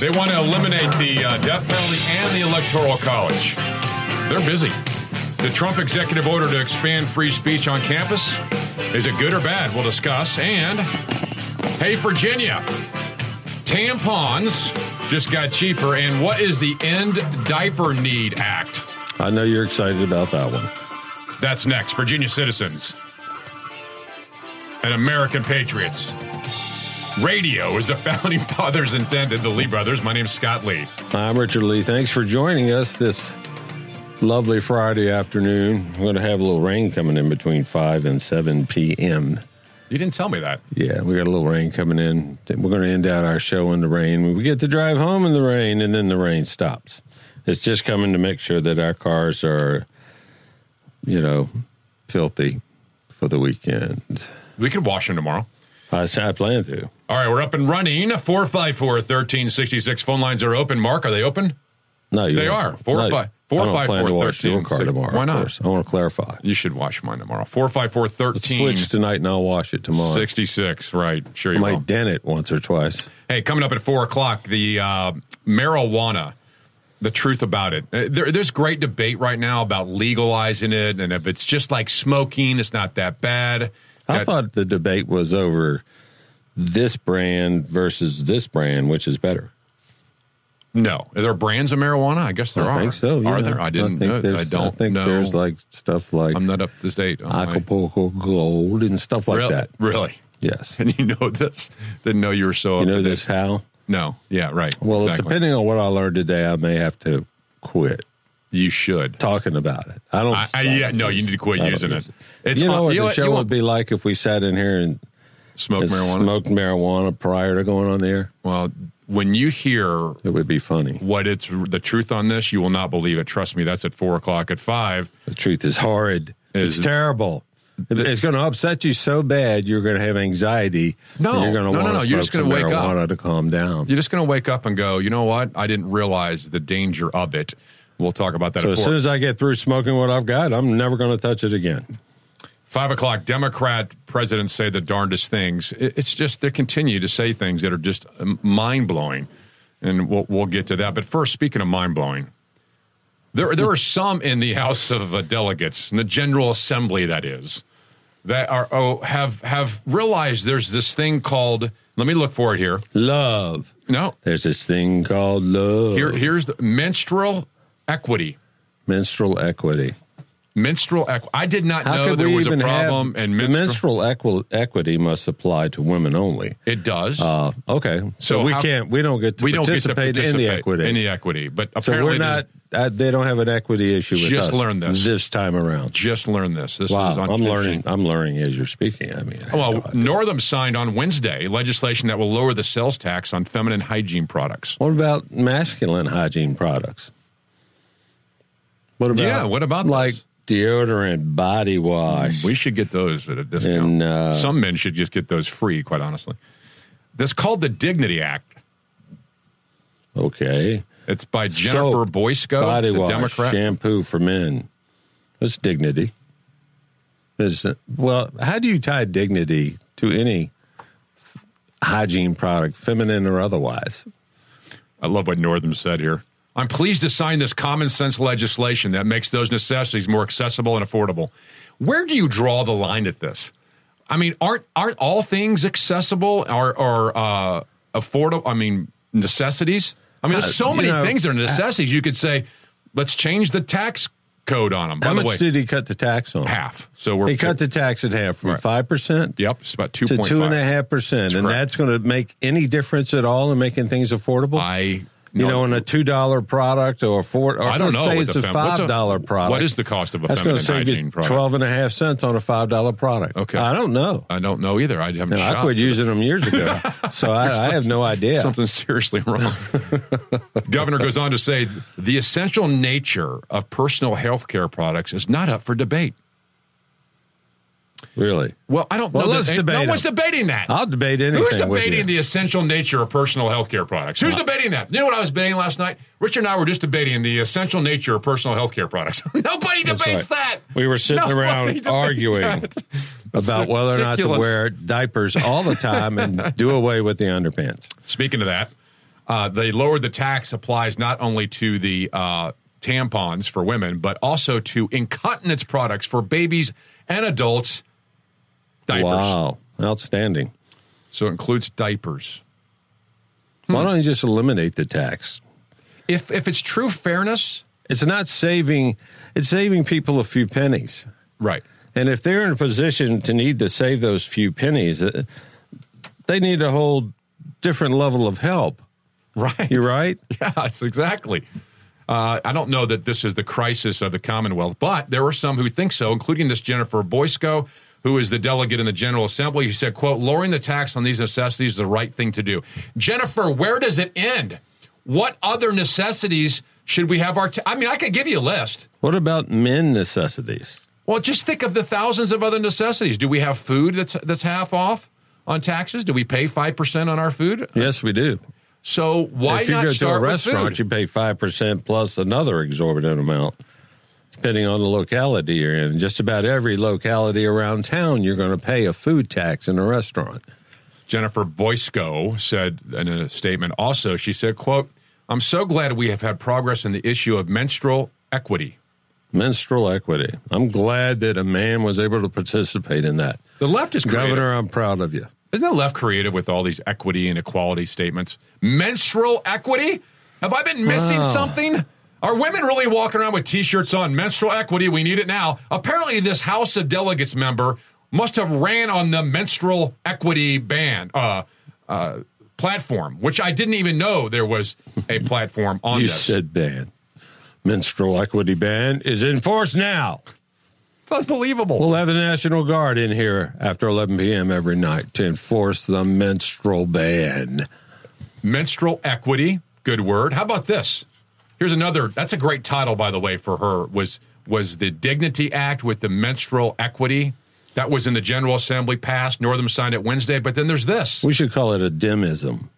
They want to eliminate the uh, death penalty and the electoral college. They're busy. The Trump executive order to expand free speech on campus is it good or bad? We'll discuss. And hey, Virginia, tampons just got cheaper. And what is the End Diaper Need Act? I know you're excited about that one. That's next. Virginia citizens and American patriots. Radio is the founding fathers intended, the Lee brothers. My name's Scott Lee. I'm Richard Lee. Thanks for joining us this lovely Friday afternoon. We're going to have a little rain coming in between 5 and 7 p.m. You didn't tell me that. Yeah, we got a little rain coming in. We're going to end out our show in the rain. We get to drive home in the rain, and then the rain stops. It's just coming to make sure that our cars are, you know, filthy for the weekend. We could wash them tomorrow. I, I plan to. All right, we're up and running. 454 1366. Phone lines are open. Mark, are they open? No, you They don't. are. Four, No, five, four, I don't five, plan four, to wash 13, your car tomorrow. Why not? I want to clarify. You should wash mine tomorrow. 454 13 Switch tonight, and I'll wash it tomorrow. 66. Right. Sure I you might will. dent it once or twice. Hey, coming up at 4 o'clock, the uh, marijuana, the truth about it. Uh, There, there's great debate right now about legalizing it, and if it's just like smoking, it's not that bad. I thought the debate was over this brand versus this brand, which is better. No. Are there brands of marijuana? I guess there I are. think so. Are there? I didn't think know. I don't I think know. there's like stuff like I'm not up to date. on my- Acapulco Gold and stuff like really? that. Really? Yes. And you know this? Didn't know you were so. You up know to this date. how? No. Yeah. Right. Well, exactly. depending on what I learned today, I may have to quit You should. talking about it. I don't. I, I, yeah. No, you need to quit using it. use it. It's you know what you the what- show you would be like if we sat in here and, smoke and marijuana. smoked marijuana prior to going on the air? Well, when you hear It would be funny. what it's the truth on this, you will not believe it. Trust me, that's at four o'clock. At five, The truth is horrid. Is- it's terrible. it's going to upset you so bad you're going to have anxiety. No, you're going to no, no, no, to you're just gonna some wake up. marijuana to calm down. you're just going to wake up and go, you know what? I didn't realize the danger of it. We'll talk about that So as soon as I get through smoking what I've got, I'm never going to touch it again. Five o'clock, Democrat presidents say the darndest things. It's just they continue to say things that are just mind blowing, and we'll, we'll get to that. But first, speaking of mind blowing, there there are some in the House of uh, Delegates, in the General Assembly, that is, that are oh, have have realized there's this thing called. Let me look for it here. Love. No, There's this thing called love. here here's the menstrual equity. menstrual equity. Menstrual equity. I did not How know there was a problem. and menstrual, menstrual equi- equity must apply to women only. it does. Uh, okay, so, So we how- can't. We don't get to we don't get to participate in the participate equity. in the equity, but so we're not. Uh, they don't have an equity issue with Just us. learned this. this time around. just learned this. This Wow, is on I'm learning. I'm learning as you're speaking. I mean, I Well, no. Northam signed on Wednesday legislation that will lower the sales tax on feminine hygiene products. what about masculine hygiene products? What about Yeah, what about like those? deodorant, body wash? We should get those at a discount. And, uh, Some men should just get those free, quite honestly. That's called the Dignity Act. Okay, It's by Jennifer Soap, Boysko, body wash, Democrat. shampoo for men. That's dignity. Is well, how do you tie dignity to any f- hygiene product, feminine or otherwise? I love what Northam said here. I'm pleased to sign this common sense legislation that makes those necessities more accessible and affordable. Where do you draw the line at this? I mean, aren't aren't all things accessible or or uh, affordable? I mean, necessities. I mean, there's so you many know, things that are necessities. You could say, let's change the tax code on them. By How the much way, did he cut the tax on? half. So we're He cut the tax in half from Right. five percent Yep, it's about two to point two and a half percent, and that's going to make any difference at all in making things affordable. I you know, in a two dollar product or a four, or I don't know say it's a fem- five dollar product. What is the cost of a That's going to feminine save hygiene you product? twelve and a half cents on a five dollar product. Okay. I don't know. I don't know either. I haven't. No, I quit using them years ago, so I, I have no idea. Something seriously wrong. Governor goes on to say the essential nature of personal health care products is not up for debate. Really, Well, I don't Well, know. let's that, debate no one's them. debating that. I'll debate anything. Who's debating the essential nature of personal health care products? Who's debating that? You know what I was debating last night? Richard and I were just debating the essential nature of personal health care products. Nobody debates right. that. We were sitting Nobody around arguing that. about whether or not to wear diapers all the time and do away with the underpants. Speaking of that, Uh, they lowered the tax applies not only to the uh, tampons for women, but also to incontinence products for babies and adults. Diapers. Wow, outstanding. So it includes diapers. Why don't you just eliminate the tax? If if it's true fairness, It's not saving. It's saving people a few pennies. right? And if they're in a position to need to save those few pennies, uh, they need a whole different level of help. Right. You're right. Yes, exactly. Uh, I don't know that this is the crisis of the Commonwealth, but there are some who think so, including this Jennifer Boysko, who is the delegate in the General Assembly, who said, quote, lowering the tax on these necessities is the right thing to do. Jennifer, where does it end? What other necessities should we have our ta- I mean, I could give you a list. What about men necessities? Well, just think of the thousands of other necessities. Do we have food that's that's half off on taxes? Do we pay 5% on our food? Yes, we do. So why if you not go to a restaurant, you pay five percent plus another exorbitant amount, depending on the locality you're in. Just about every locality around town, you're going to pay a food tax in a restaurant. Jennifer Boysko said in a statement also, she said, quote, I'm so glad we have had progress in the issue of menstrual equity. Menstrual equity. I'm glad that a man was able to participate in that. The left is creative. Governor, I'm proud of you. Isn't the left creative with all these equity and equality statements? Menstrual equity? Have I been missing Wow. something? Are women really walking around with t-shirts on menstrual equity? We need it now. Apparently, this House of Delegates member must have ran on the menstrual equity ban uh, uh, platform, which I didn't even know there was a platform on You this. said ban. Menstrual equity ban is in force now. it's unbelievable. We'll have the National Guard in here after 11 p.m. every night to enforce the menstrual ban. menstrual equity good word how about this here's another that's a great title by the way for her was was the dignity act with the menstrual equity that was in the general assembly passed northam signed it wednesday but then there's this We should call it a demism.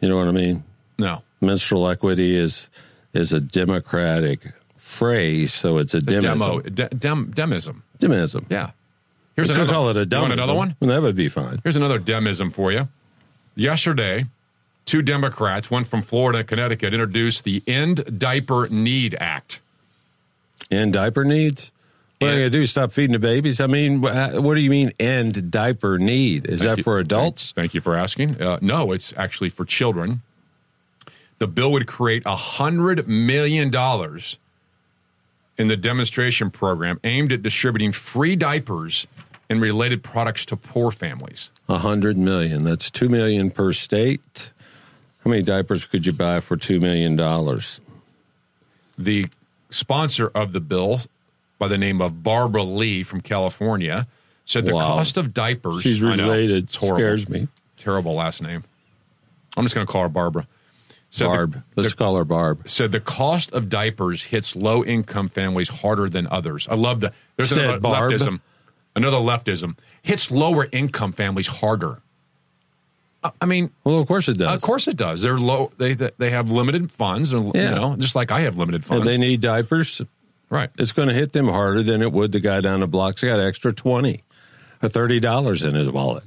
You know what I mean? no Menstrual equity is is a democratic phrase, so it's a demism. de, dem, demism Demism. yeah here's We could another call it a you demism. want another one That would be fine. here's another demism for you yesterday two democrats one from florida and connecticut introduced the end diaper need act End diaper needs. What are you going to do? Stop feeding the babies? I mean, what do you mean end diaper need? Is that you. for adults? Thank you for asking. Uh, no, it's actually for children. The bill would create a hundred million dollars in the demonstration program aimed at distributing free diapers and related products to poor families. A hundred million. That's two million per state. How many diapers could you buy for two million dollars? The sponsor of the bill, by the name of Barbara Lee from California, said the Wow. cost of diapers. She's I know, related. it's horrible. Scares me. Terrible last name. I'm just going to call her Barbara. Said the- Barb. Let's the- call her Barb. said the cost of diapers hits low income families harder than others. I love the there's Said another Barb. leftism. Another leftism hits lower income families harder. I- mean, Well, of course it does. of course it does. They're low. They they have limited funds, and you know, just like I have limited funds. they need diapers, right. it's going to hit them harder than it would the guy down the block's got extra 20 or $30 in his wallet.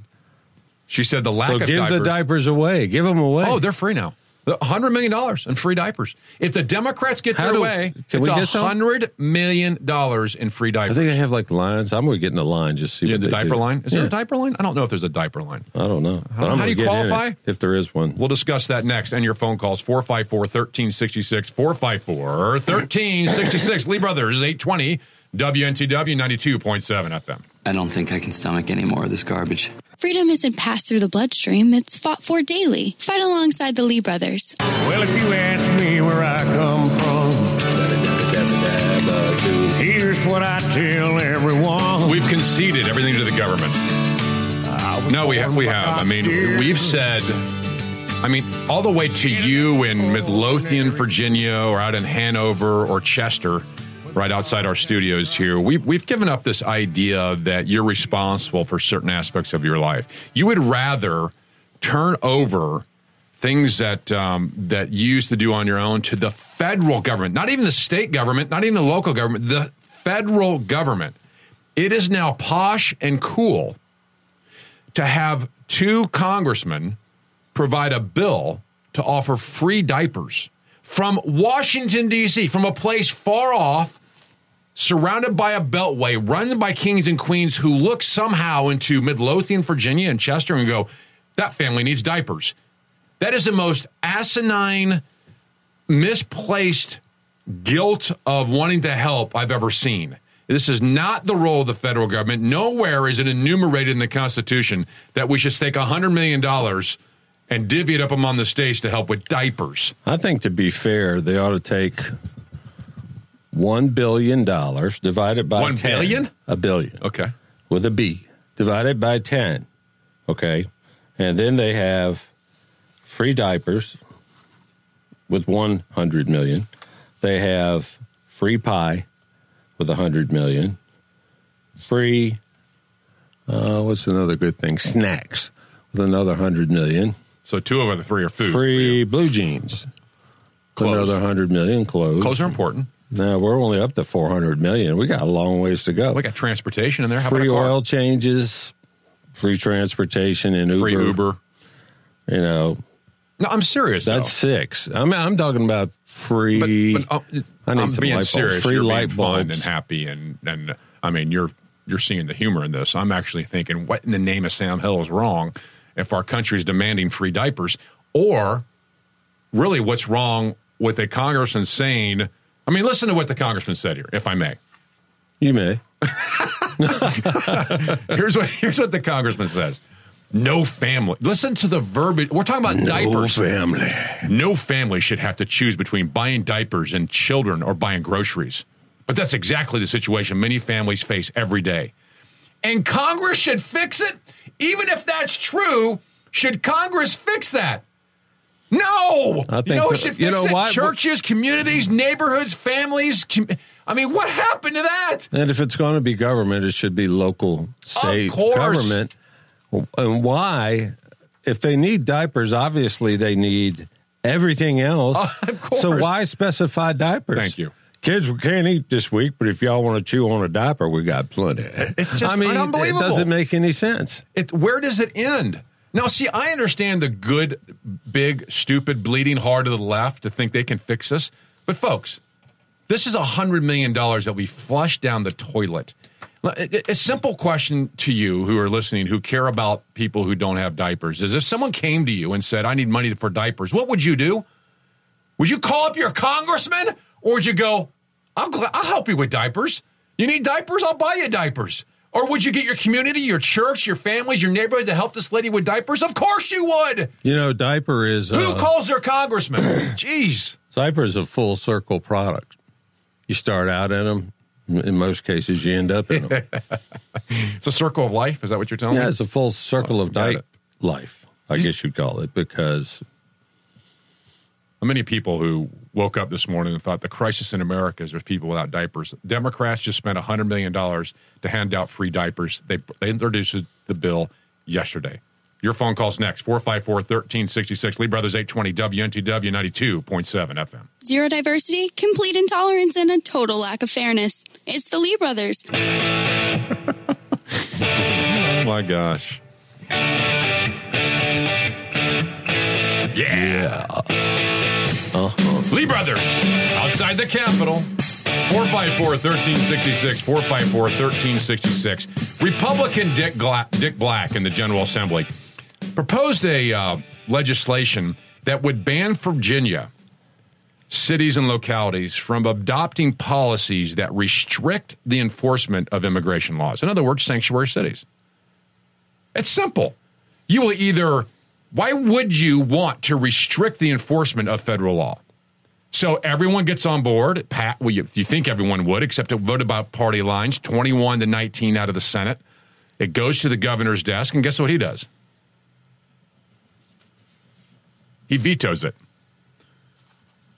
She said the lack So of give diapers. the diapers away. Give them away. oh, they're free now. The hundred million dollars in free diapers. If the Democrats get How their do- way, can it's we a hundred million dollars in free diapers. I diapers. think they have like lines. I'm going to get in the line just to see yeah, what the they diaper do. line. Is there a diaper line? I don't know if there's a diaper line. I don't know. But How- I'm how do you get it qualify? if there is one. We'll discuss that next. And your phone calls 454 1366 454 1366. Lee Brothers 820 WNTW 92.7 FM. I don't think I can stomach any more of this garbage. Freedom isn't passed through the bloodstream, it's fought for daily. Fight alongside the Lee brothers. Well, if you ask me where I come from, here's what I tell everyone. We've conceded everything to the government. No, we have. born We have. I mean, we've said. I mean, all the way to you in Midlothian, Virginia, or out in Hanover or Chester, right outside our studios here. We've we've given up this idea that you're responsible for certain aspects of your life. You would rather turn over things that um, that you used to do on your own to the federal government, not even the state government, not even the local government, the federal government. It is now posh and cool to have two congressmen provide a bill to to offer free diapers from Washington, D.C., from a place far off, surrounded by a beltway, run by kings and queens who look somehow into Midlothian, Virginia, and Chester and go, that family needs diapers. That is the most asinine, misplaced guilt of wanting to help I've ever seen. This is not the role of the federal government. Nowhere is it enumerated in the Constitution that we should stake $100 million and divvy it up among the states to help with diapers. I think to be fair, they ought to take one billion dollars divided by One 10. billion? a billion Okay. with a B divided by ten. Okay, and then they have free diapers with one hundred million. They have free pie with a hundred million. Free. Uh, what's another good thing? Snacks with another hundred million. So two of the three are food. Free blue jeans. Clothes. Another hundred million clothes. Clothes are important. No, we're only up to four hundred million. We got a long ways to go. We got transportation in there. How free oil changes, free transportation, and Uber. Free Uber. You know, No, I'm serious. that's though. six. I mean, I'm talking about free. But, but uh, I need I'm some being light serious. Free you're light bulbs. and happy, and and I mean you're you're seeing the humor in this. I'm actually thinking, what in the name of Sam Hill is wrong if our country is demanding free diapers, or really what's wrong with a congressman saying? I mean, listen to what the congressman said here, if I may. you may. Here's what here's what the congressman says. No family. Listen to the verbiage. We're talking about diapers. No family. No family should have to choose between buying diapers and children or buying groceries. But that's exactly the situation many families face every day. And Congress should fix it? Even if that's true, should Congress fix that? No. I you think know who that- should fix you know it? what? Churches, communities, neighborhoods, families. Com- I mean, what happened to that? And if it's going to be government, it should be local, state course. government. And why? If they need diapers, obviously they need everything else. Of course. So why specify diapers? Thank you. Kids, we can't eat this week, but if y'all want to chew on a diaper, we got plenty. It's just I mean, unbelievable. it doesn't make any sense. It, where does it end? Now, see, I understand the good, big, stupid, bleeding heart of the left to think they can fix this. But, folks, this is a $100 million that we flush down the toilet. A a simple question to you who are listening, who care about people who don't have diapers, is if someone came to you and said, I need money for diapers, what would you do? Would you call up your congressman or would you go, I'll, I'll help you with diapers? You need diapers? I'll buy you diapers. Or would you get your community, your church, your families, your neighborhood to help this lady with diapers? Of course you would. You know, diaper is Who uh, calls their congressman? Jeez. diaper is a full circle product. You start out in them. In most cases, you end up in them. It's a circle of life. Is that what you're telling yeah, me? it's a full circle of diaper life. I guess you'd call it because many people who woke up this morning and thought the crisis in America is there's people without diapers? Democrats just spent $100 million to hand out free diapers. They, they introduced the bill yesterday. Your phone calls next 454 1366. Lee Brothers 820 WNTW 92.7 FM. Zero diversity, complete intolerance, and a total lack of fairness. It's the Lee brothers. Oh my gosh. Yeah. Uh-huh. Lee Brothers, outside the Capitol. 454 1366. 454 1366. Republican Dick, Gla- Dick Black in the General Assembly proposed a uh, legislation that would ban Virginia cities and localities from adopting policies that restrict the enforcement of immigration laws. In other words, sanctuary cities. It's simple. You will either, why would you want to restrict the enforcement of federal law? So everyone gets on board. Pat, well, you, you think everyone would, except it voted by party lines, 21 to 19 out of the Senate. It goes to the governor's desk, and guess what he does? He vetoes it.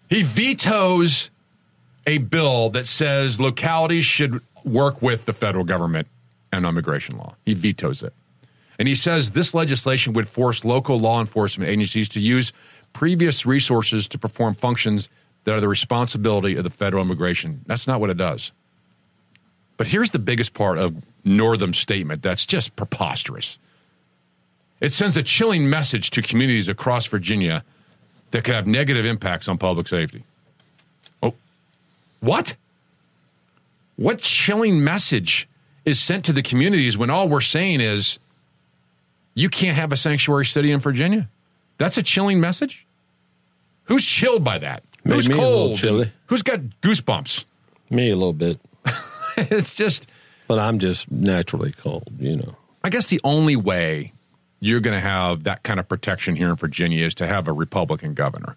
He vetoes a bill that says localities should work with the federal government and immigration law. He vetoes it. And he says this legislation would force local law enforcement agencies to use previous resources to perform functions that are the responsibility of the federal immigration. That's not what it does. But here's the biggest part of Northam's statement that's just preposterous. It sends a chilling message to communities across Virginia that could have negative impacts on public safety. Oh, what? What chilling message is sent to the communities when all we're saying is you can't have a sanctuary city in Virginia? That's a chilling message. Who's chilled by that? Made Who's me a little cold? Who's got goosebumps? Me a little bit, it's just, but I'm just naturally cold, you know. I guess the only way you're going to have that kind of protection here in Virginia is to have a Republican governor.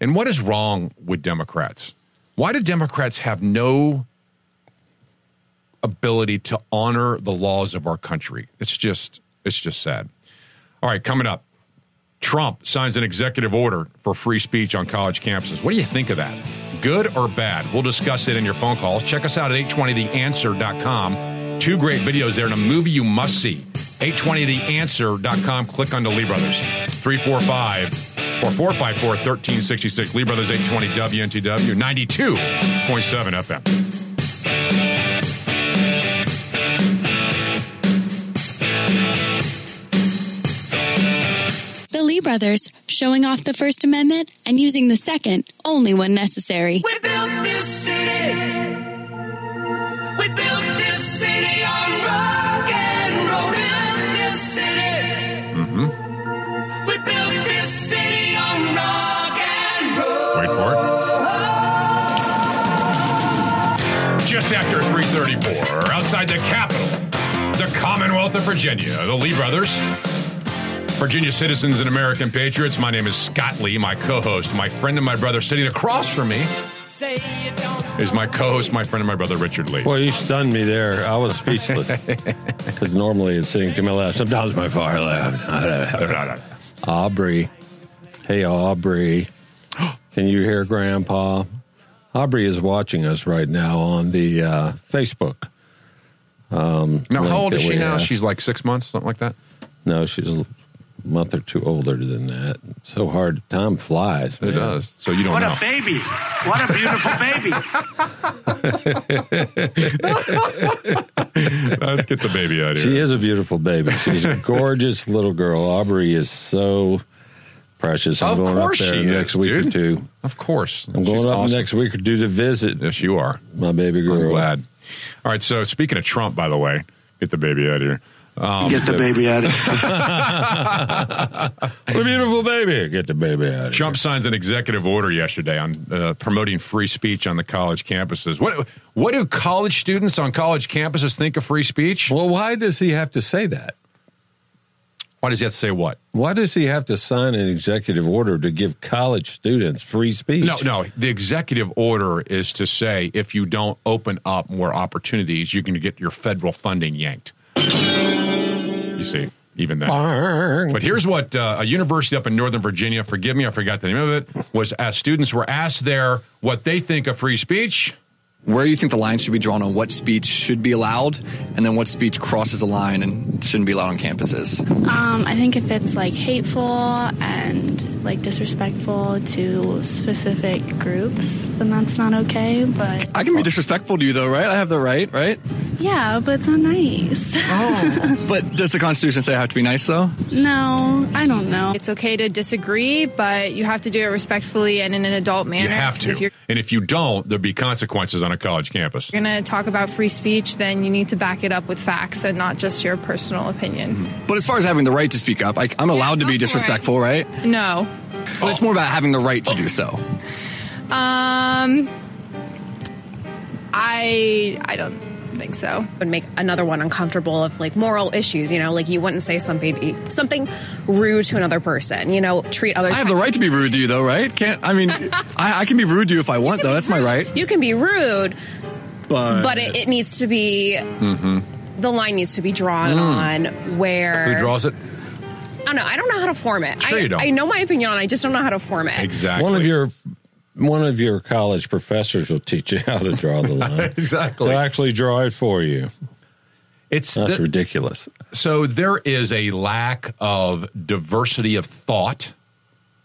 And what is wrong with Democrats? Why do Democrats have no ability to honor the laws of our country? It's just it's just sad. All right, coming up. Trump signs an executive order for free speech on college campuses. What do you think of that? Good or bad? We'll discuss it in your phone calls. Check us out at 820theanswer.com. Two great videos there and a movie you must see. 820theanswer.com. Click on the Lee Brothers. 345 or 454 1366. Lee Brothers 820 WNTW 92.7 FM. Lee brothers, showing off the First Amendment and using the Second only when necessary. We built this city. We built this city on rock and roll. Built this city. Mm-hmm. We built this city on rock and roll. Wait for it. Just after 334, outside the Capitol, the Commonwealth of Virginia, the Lee brothers. Virginia citizens and American patriots, my name is Scott Lee, my co host. My friend and my brother sitting across from me Say you don't. is my co host, my friend and my brother, Richard Lee. Well, you stunned me there. I was speechless because normally it's sitting to my left, sometimes my far left. Aubrey, hey Aubrey, can you hear Grandpa? Aubrey is watching us right now on the uh, Facebook. Now, how old is she now? have. She's like six months, something like that. No, she's month or two older than that. It's so hard. Time flies. It does. So you don't What know. a baby. What a beautiful baby. Let's get the baby out of here. She is a beautiful baby. She's a gorgeous little girl. Aubrey is so precious. I'm Of going course up there she next is, week or two. Of course. I'm going She's up awesome. next week or two to visit Yes, you are. my baby girl. I'm glad. All right. So speaking of Trump, by the way, get the baby out of here. Um, Get the baby out of here. the beautiful baby. Get the baby out of it. Trump signs an executive order yesterday on uh, promoting free speech on the college campuses. What what do college students on college campuses think of free speech? Well, why does he have to say that? Why does he have to say what? Why does he have to sign an executive order to give college students free speech? No, no. The executive order is to say if you don't open up more opportunities, you're going to get your federal funding yanked. You see, even that. But here's what uh, a university up in Northern Virginia, forgive me, I forgot the name of it, was asked, students were asked there what they think of free speech. Where do you think the line should be drawn on what speech should be allowed and then what speech crosses a line and shouldn't be allowed on campuses? Um, I think if it's like hateful and like disrespectful to specific groups, then that's not okay. But I can be disrespectful to you though, right? I have the right, right? yeah, but it's not nice. Oh, but does the Constitution say I have to be nice though? no, I don't know. It's okay to disagree, but you have to do it respectfully and in an adult manner. You have 'Cause If to. you're And if you don't, there'll be consequences on a college campus. You're going to talk about free speech, then you need to back it up with facts and not just your personal opinion. But as far as having the right to speak up, I, I'm allowed to be for it. disrespectful, right? No. But it's more about having the right to do so. Um, I I don't think so. would make another one uncomfortable of like moral issues you know like you wouldn't say something something rude to another person you know treat others I have the right to be rude to you though, right? Can't I mean I, I can be rude to you if I want though. That's my right. you can be rude But but it, it needs to be mm-hmm. the line needs to be drawn mm. on where Who draws it? I don't know I don't know how to form it Sure I, you don't. I know my opinion on it I just don't know how to form it Exactly. One of your one of your college professors will teach you how to draw the line. Exactly. They'll actually draw it for you. It's That's the- ridiculous. so there is a lack of diversity of thought.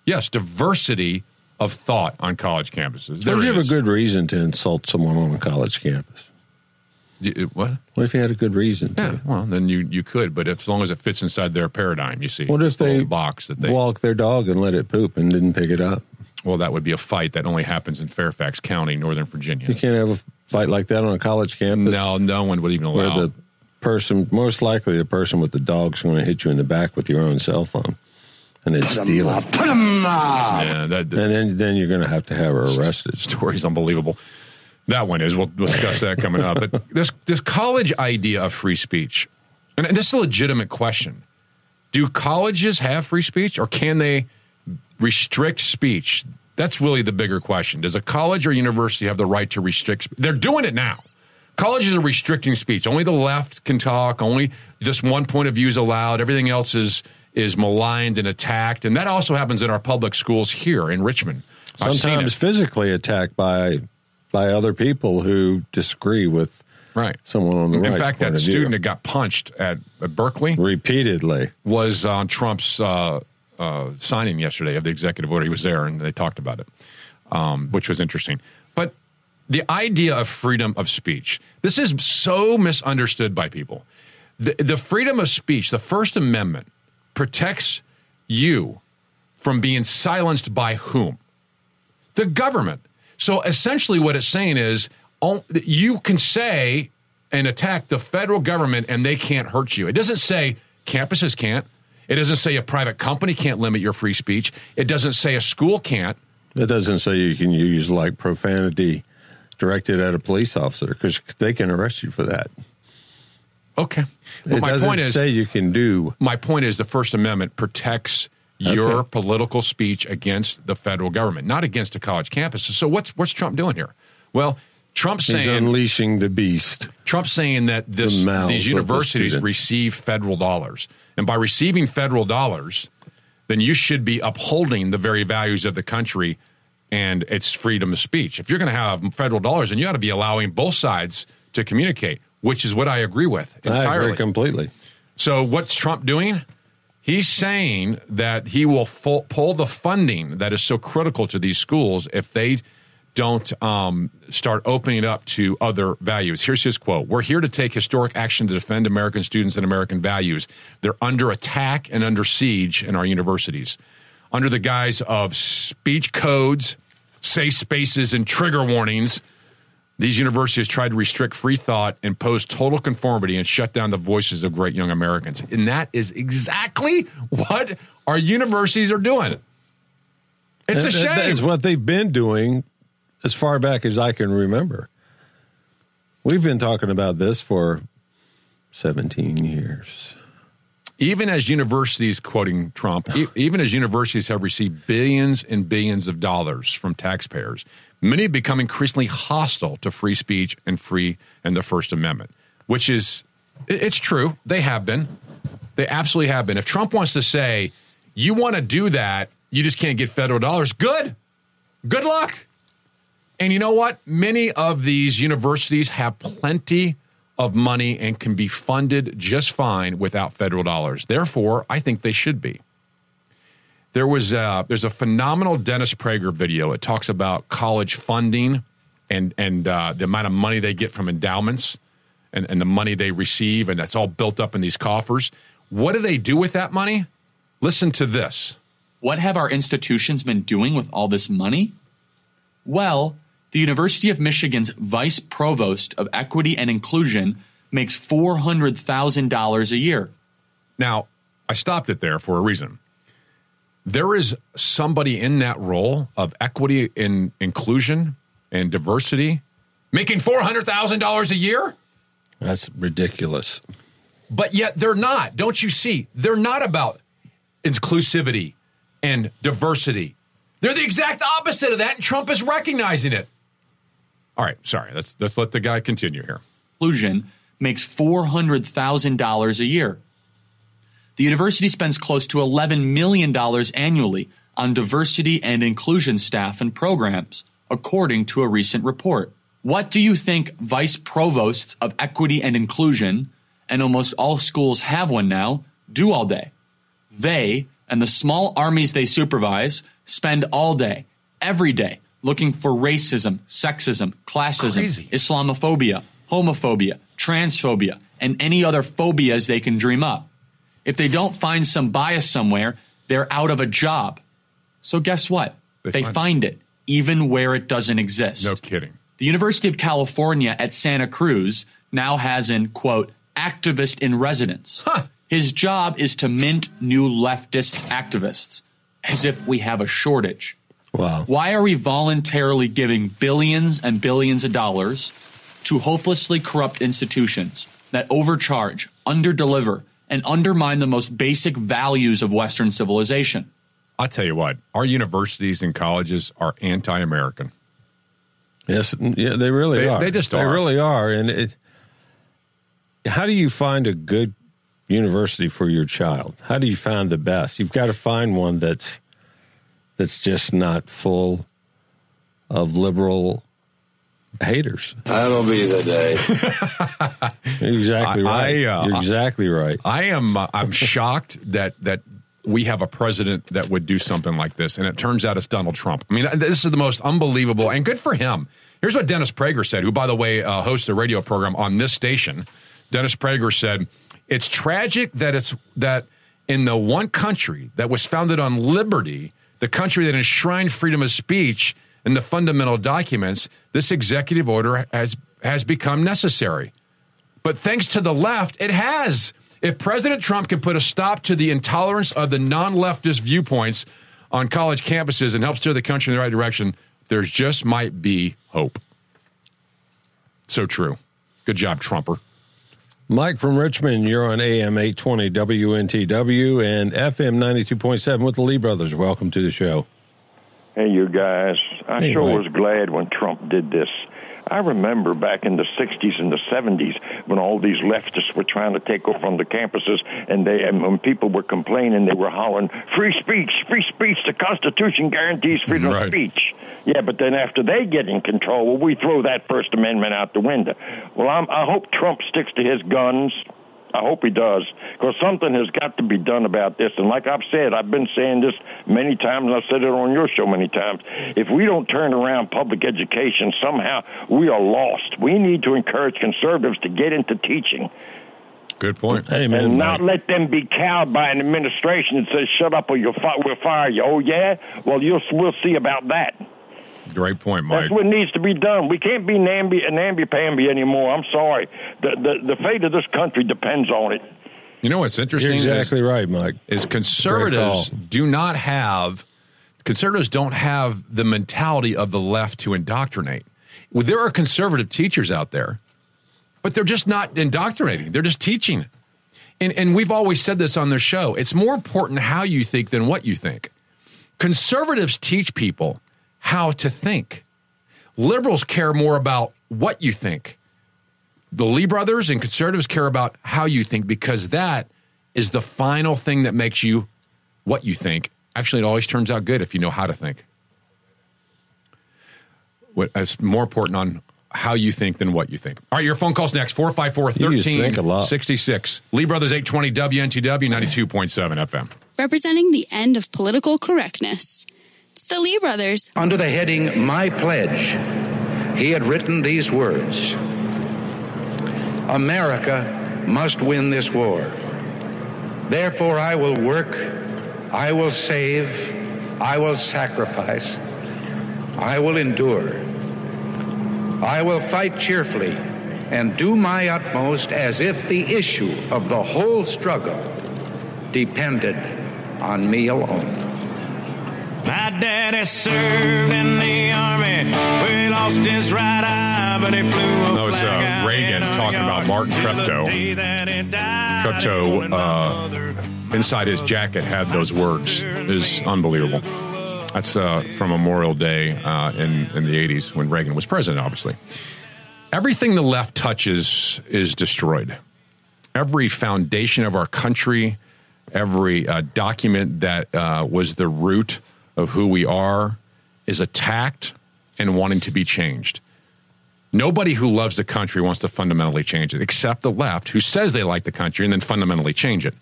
Yes, diversity of thought on college campuses. There Don't you have a good reason to insult someone on a college campus? Y- What? What if you had a good reason to? Yeah, well, then you, you could, but if, as long as it fits inside their paradigm, you see. What if they box that they walk their dog and let it poop and didn't pick it up? Well, that would be a fight that only happens in Fairfax County, Northern Virginia. You can't have a fight like that on a college campus. No, no one would even allow. where the person, most likely, the person with the dog's going to hit you in the back with your own cell phone, and then steal it. yeah, that, And then, then you're going to have to have her arrested. story's unbelievable. That one is. We'll discuss that coming up. But this this college idea of free speech, and this is a legitimate question: Do colleges have free speech, or can they restrict speech? That's really the bigger question. Does a college or university have the right to restrict? sp- They're doing it now. Colleges are restricting speech. Only the left can talk. Only just one point of view is allowed. Everything else is is maligned and attacked. And that also happens in our public schools here in Richmond. I've Sometimes physically attacked by by other people who disagree with right someone on the In right. In fact, that student that got punched at, at Berkeley repeatedly was on Trump's uh, uh, signing yesterday of the executive order. He was there and they talked about it, um, which was interesting. But the idea of freedom of speech, this is so misunderstood by people. The, the freedom of speech, the First Amendment, protects you from being silenced by whom? The government. So essentially, what it's saying is you can say and attack the federal government and they can't hurt you. It doesn't say campuses can't. It doesn't say a private company can't limit your free speech. It doesn't say a school can't. It doesn't say you can use like profanity directed at a police officer because they can arrest you for that. Okay. It my doesn't point is say you can do. my point is the First Amendment protects your Okay. political speech against the federal government, not against a college campus. So what's what's Trump doing here? Well, Trump's He's saying unleashing the beast. Trump's saying that this, The these of the universities receive federal dollars. And by receiving federal dollars, then you should be upholding the very values of the country and its freedom of speech. If you're going to have federal dollars, then you ought to be allowing both sides to communicate, which is what I agree with entirely. I agree completely. So what's Trump doing? He's saying that he will full, pull the funding that is so critical to these schools if they don't um, start opening it up to other values. Here's his quote We're here to take historic action to defend American students and American values. They're under attack and under siege in our universities. Under the guise of speech codes, safe spaces, and trigger warnings, these universities tried to restrict free thought, impose total conformity, and shut down the voices of great young Americans. And that is exactly what our universities are doing. It's a that- That is what they've been doing as far back as I can remember. We've been talking about this for 17 years. Even as universities, quoting Trump, even as universities have received billions and billions of dollars from taxpayers, many have become increasingly hostile to free speech and free and the First Amendment, which is, it's true. They have been. They absolutely have been. If Trump wants to say, you want to do that, you just can't get federal dollars, good. Good luck. And you know what? Many of these universities have plenty of money and can be funded just fine without federal dollars. Therefore, I think they should be. There was uh, there's a phenomenal Dennis Prager video. It talks about college funding and and uh, the amount of money they get from endowments and, and the money they receive, and that's all built up in these coffers. What do they do with that money? Listen to this. What have our institutions been doing with all this money? Well, the University of Michigan's Vice Provost of Equity and Inclusion makes $400,000 a year. Now, I stopped it there for a reason. There is somebody in that role of equity and inclusion and diversity making $400,000 a year, That's ridiculous. but yet they're not. Don't you see? They're not about inclusivity and diversity. They're the exact opposite of that, and Trump is recognizing it. All right, sorry. Let's let's let the guy continue here. Inclusion makes $400,000 a year. The university spends close to $11 million annually on diversity and inclusion staff and programs, according to a recent report. What do you think vice provosts of equity and inclusion, and almost all schools have one now, do all day? They and the small armies they supervise spend all day, every day, looking for racism, sexism, classism, Crazy. Islamophobia, homophobia, transphobia, and any other phobias they can dream up. If they don't find some bias somewhere, they're out of a job. So guess what? They They, find- find it, even where it doesn't exist. No kidding. The University of California at Santa Cruz now has an, quote, activist in residence. His job is to mint new leftist activists, as if we have a shortage. Wow. Why are we voluntarily giving billions and billions of dollars to hopelessly corrupt institutions that overcharge, underdeliver, and undermine the most basic values of Western civilization? I'll tell you what, our universities and colleges are anti American. Yes, yeah, they really They- are. they just are. They are. really are. And it, how do you find a good university for your child? How do you find the best? You've got to find one that's that's just not full of liberal haters. That'll be the day. exactly right. I, uh, You're exactly right. I am. Uh, I'm shocked that that we have a president that would do something like this, and it turns out it's Donald Trump. I mean, this is the most unbelievable, and good for him. Here's what Dennis Prager said, who, by the way, uh, hosts a radio program on this station. Dennis Prager said, "It's tragic that it's that in the one country that was founded on liberty, the country that enshrined freedom of speech in the fundamental documents, this executive order has has become necessary." But thanks to the left, it has. If President Trump can put a stop to the intolerance of the non leftist viewpoints on college campuses and help steer the country in the right direction, there's just might be hope. So true. Good job, Trumper. Mike from Richmond, you're on AM 820 WNTW and FM 92.7 with the Lee Brothers. Welcome to the show. Hey, you guys. I sure was glad when Trump did this. I remember back in the 60s and the 70s when all these leftists were trying to take over on the campuses and they and when people were complaining they were hollering free speech, free speech, the constitution guarantees freedom Right. of speech. Yeah, but then after they get in control, well we throw that first amendment out the window. Well, I'm, I hope Trump sticks to his guns. I hope he does, because something has got to be done about this. And like I've said, I've been saying this many times, and I've said it on your show many times. If we don't turn around public education, somehow we are lost. We need to encourage conservatives to get into teaching Good point. Amen. and not Mike. let them be cowed by an administration that says, "Shut up, or you'll fi- we'll fire you." Oh yeah, well you'll we'll see about that. Great point, Mike. That's what needs to be done. We can't be namby uh, namby pamby anymore. I'm sorry. The, the the fate of this country depends on it. You know what's interesting? You're is- exactly right, Mike. is conservatives do not have conservatives don't have the mentality of the left to indoctrinate. Well, there are conservative teachers out there, but they're just not indoctrinating. They're just teaching. And and we've always said this on the show. It's more important how you think than what you think. Conservatives teach people how to think. Liberals care more about what you think. The Lee brothers and conservatives care about how you think because that is the final thing that makes you what you think. Actually, it always turns out good if you know how to think. What is more important on how you think than what you think. All right, your phone calls next 454 You just think a lot. 1366. Lee Brothers 820 WNTW 92.7 FM. Representing the end of political correctness. It's the Lee brothers. Under the heading My Pledge, he had written these words America must win this war. Therefore, I will work, I will save, I will sacrifice, I will endure. I will fight cheerfully and do my utmost as if the issue of the whole struggle depended on me alone. My daddy served in the army he lost his right eye, but he flew a That was uh, Reagan talking about yard Martin till the Treptow. day that he died. Treptow, uh, inside his jacket, had those words. is unbelievable. That's uh, from Memorial Day uh, in, in the 80s when Reagan was president, obviously. Everything the left touches is destroyed. Every foundation of our country, every uh, document that uh, was the root of who we are is attacked and wanting to be changed. Nobody who loves the country wants to fundamentally change it, except the left, who says they like the country and then fundamentally change it.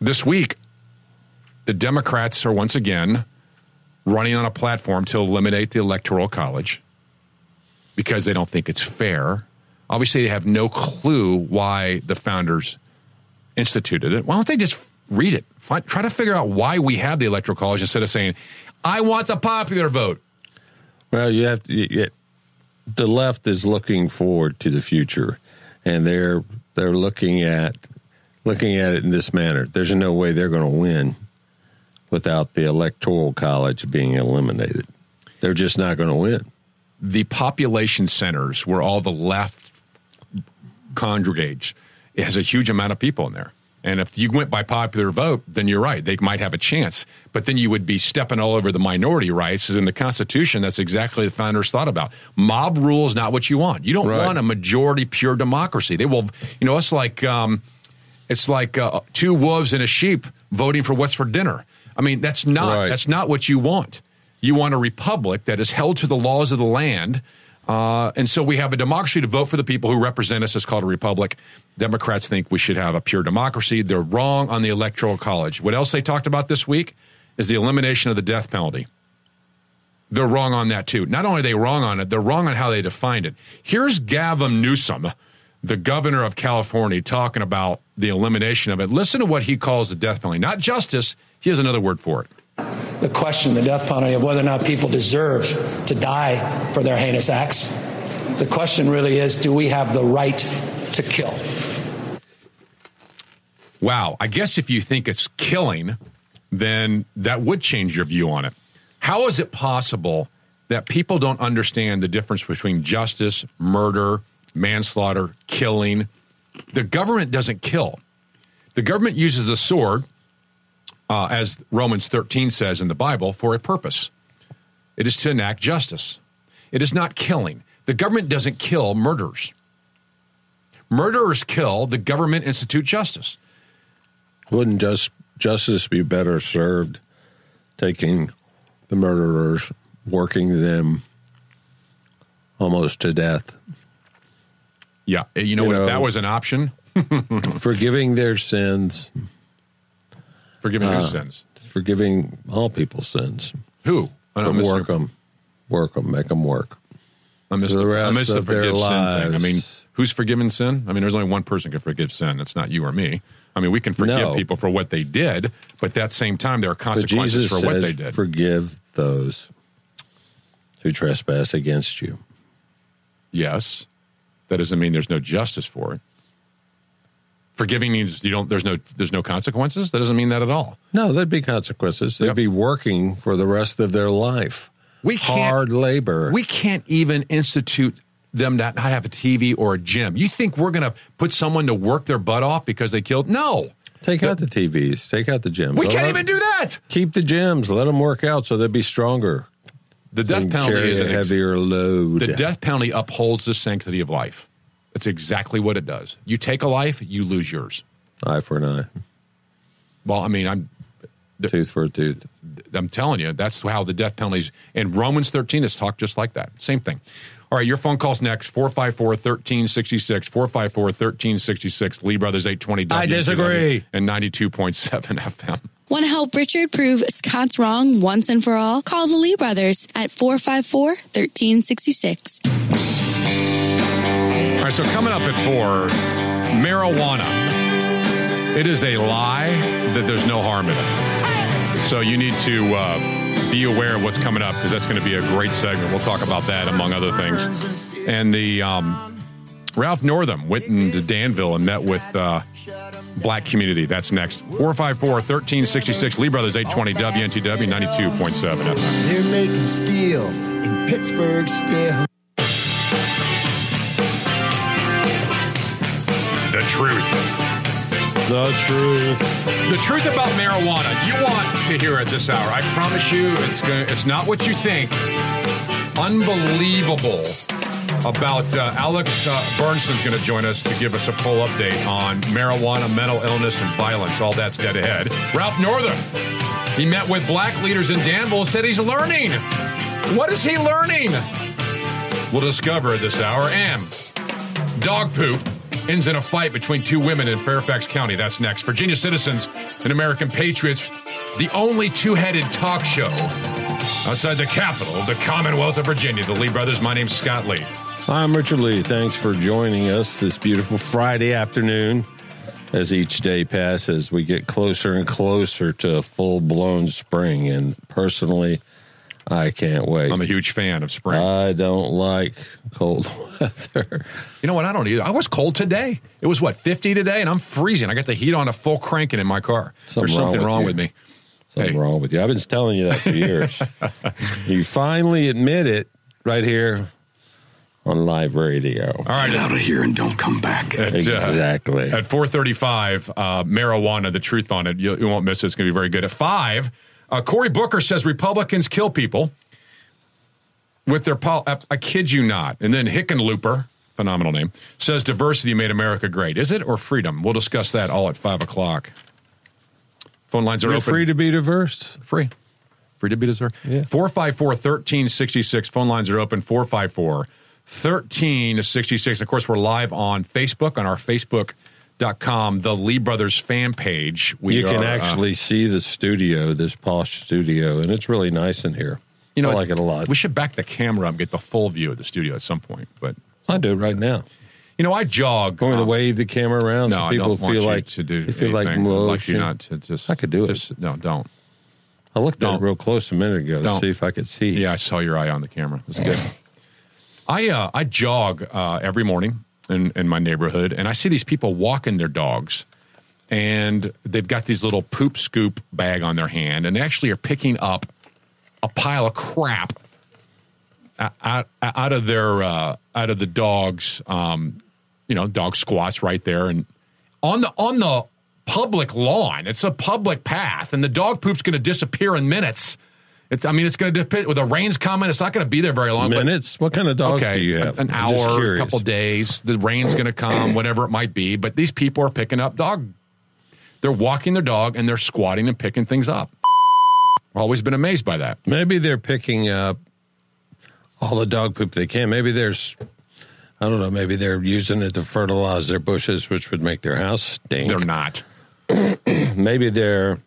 This week, the Democrats are once again running on a platform to eliminate the Electoral College because they don't think it's fair. Obviously, they have no clue why the founders instituted it. Why don't they just read it? Find, try to figure out why we have the electoral college instead of saying, "I want the popular vote." Well, you have to. You, the left is looking forward to the future, and they're they're looking at looking at it in this manner. There's no way they're going to win without the electoral college being eliminated. They're just not going to win. the population centers where all the left congregates, it has a huge amount of people in there. And if you went by popular vote, then you're right. They might have a chance. But then you would be stepping all over the minority rights. In the Constitution, that's exactly the founders thought about. Mob rule is not what you want. You don't Right. want a majority pure democracy. They will, you know, it's like, um, it's like uh, two wolves and a sheep voting for what's for dinner. I mean, that's not Right. that's not what you want. You want a republic that is held to the laws of the land. Uh, and so we have a democracy to vote for the people who represent us. It's called a republic. Democrats think we should have a pure democracy. They're wrong on the electoral college. What else they talked about this week is the elimination of the death penalty. They're wrong on that too. Not only are they wrong on it, they're wrong on how they defined it. Here's Gavin Newsom, the governor of California, talking about the elimination of it. Listen to what he calls the death penalty, not justice. He has another word for it. The question, the death penalty, of whether or not people deserve to die for their heinous acts. The question really is do we have the right to kill? Wow. I guess if you think it's killing, then that would change your view on it. How is it possible that people don't understand the difference between justice, murder, manslaughter, killing? The government doesn't kill. The government uses the sword, uh, as Romans 13 says in the Bible, for a purpose. It is to enact justice. It is not killing. The government doesn't kill murderers. Murderers kill, the government institute justice. Wouldn't just justice be better served taking the murderers, working them almost to death, Yeah, you know You what? know- if that was an option. forgiving their sins, Forgiving uh, whose sins? forgiving all people's sins. Who? I don't work them, work them, make them work. I miss the, the I rest miss the of their forgive sin thing. I mean, who's forgiven sin? I mean, there's only one person can forgive sin. It's not you or me. I mean, we can forgive No. people for what they did, but at that same time, there are consequences Jesus for what they did. forgive those who trespass against you. yes, that doesn't mean there's no justice for it. Forgiving means you don't. There's no. There's no consequences. That doesn't mean that at all. No, there'd be consequences. They'd Yep. be working for the rest of their life. We Hard labor. We can't even institute them to not have a TV or a gym. You think we're going to put someone to work their butt off because they killed? No. Take out the TVs. Take out the gyms. We Let can't them- even do that. Keep the gyms. Let them work out so they'll be stronger. The death penalty is a an ex- heavier load. The death penalty upholds the sanctity of life. That's exactly what it does. You take a life, you lose yours. eye for an eye, Well, I mean, I'm tooth for a tooth. I'm telling you, that's how the death penalties in Romans 13 is talked just like that. Same thing. All right, your phone calls next 454 1366, 454 1366, Lee Brothers 820 I disagree. and 92.7 FM. Want to help Richard prove Scott's wrong once and for all? Call the Lee brothers at 454 1366. All right, so coming up at four, marijuana. It is a lie that there's no harm in it. So you need to uh, be aware of what's coming up because that's going to be a great segment. We'll talk about that among other things. And the um, Ralph Northam went into Danville and met with uh, black community. That's next. 454 1366 Lee Brothers 820 WNTW 92.7 They're making steel in Pittsburgh still. Truth. The truth. The truth about marijuana. You want to hear it this hour. I promise you, it's gonna, it's not what you think. Unbelievable about uh, Alex uh, Berenson's going to join us to give us a full update on marijuana, mental illness, and violence. All that's dead ahead. Ralph Northam. He met with black leaders in Danville and said he's learning. What is he learning? We'll discover this hour. And dog poop ends in a fight between two women in Fairfax County. That's next. Virginia Citizens and American Patriots, the only two headed talk show outside the capital of the Commonwealth of Virginia. The Lee Brothers. My name's Scott Lee. I'm Richard Lee. Thanks for joining us this beautiful Friday afternoon. As each day passes, we get closer and closer to full blown spring. And personally, I can't wait. I'm a huge fan of spring. I don't like cold weather. You know what? I don't either. I was cold today. It was what 50 today, and I'm freezing. I got the heat on a full cranking in my car. There's something with wrong you. with me. Something wrong with you. I've been telling you that for years. you finally admit it right here on live radio. All right. Get out of here and don't come back. Exactly. At 435, uh, marijuana, the truth on it. You, you won't miss it. It's going to be very good. At 5, uh, Cory Booker says Republicans kill people with their pol- I, I kid you not. And then Hickenlooper, phenomenal name, says diversity made America great. Is it or freedom? We'll discuss that all at 5 o'clock. Phone lines are You're open. free to be diverse. Free. Free to be diverse. 454 1366. Phone lines are open. 454 1366. Of course, we're live on Facebook on our Facebook.com, the Lee Brothers fan page. We you can are, uh, actually see the studio, this posh studio, and it's really nice in here. you know, I like it a lot. We should back the camera up and get the full view of the studio at some point. But I do it right now. You know, I jog. Going to um, wave the camera around No, so I people don't want feel you like to do they feel like. I'd like you motion. not to just. I could do it. Just, no, don't. I looked at Don't. it real close a minute ago Don't. to see if I could see. Yeah, I saw your eye on the camera. That's good. I uh, I jog uh, every morning in, in my neighborhood, and I see these people walking their dogs, and they've got these little poop scoop bag on their hand, and they actually are picking up a pile of crap out, out of their uh, out of the dogs. Um, you know, dog squats right there, and on the on the public lawn. It's a public path, and the dog poop's going to disappear in minutes. It's, I mean, it's going to depend. With the rain's coming, it's not going to be there very long. but- Minutes? What kind of dogs okay, do you have? An hour, a couple days. The rain's going to come, whatever it might be. But these people are picking up dog. They're walking their dog and they're squatting and picking things up. Always been amazed by that. Maybe they're picking up all the dog poop they can. Maybe there's, I don't know, maybe they're using it to fertilize their bushes, which would make their house stink. They're not. maybe they're,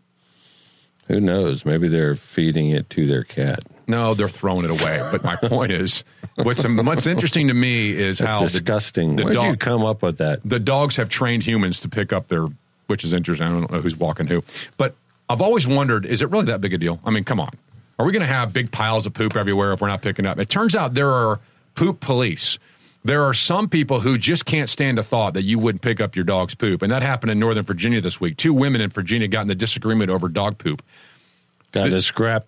who knows? Maybe they're feeding it to their cat. No, they're throwing it away. But my point is, what's what's interesting to me is That's how disgusting. The, the Where'd you dog, come up with that? the dogs have trained humans to pick up their, which is interesting. I don't know who's walking who, but I've always wondered: is it really that big a deal? I mean, come on, are we going to have big piles of poop everywhere if we're not picking up? It turns out there are poop police. There are some people who just can't stand the thought that you wouldn't pick up your dog's poop, and that happened in Northern Virginia this week. Two women in Virginia got in the disagreement over dog poop. Got to scrap,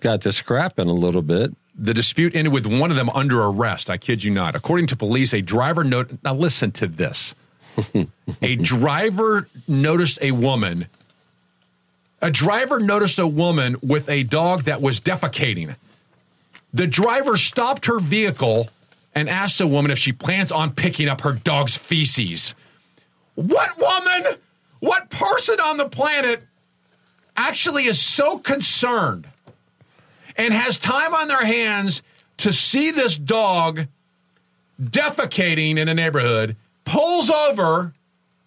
got to scrapping a little bit. The dispute ended with one of them under arrest. I kid you not. According to police, a driver note. Now listen to this. a driver noticed a woman. A driver noticed a woman with a dog that was defecating. The driver stopped her vehicle and asked a woman if she plans on picking up her dog's feces. What woman, what person on the planet actually is so concerned and has time on their hands to see this dog defecating in a neighborhood, pulls over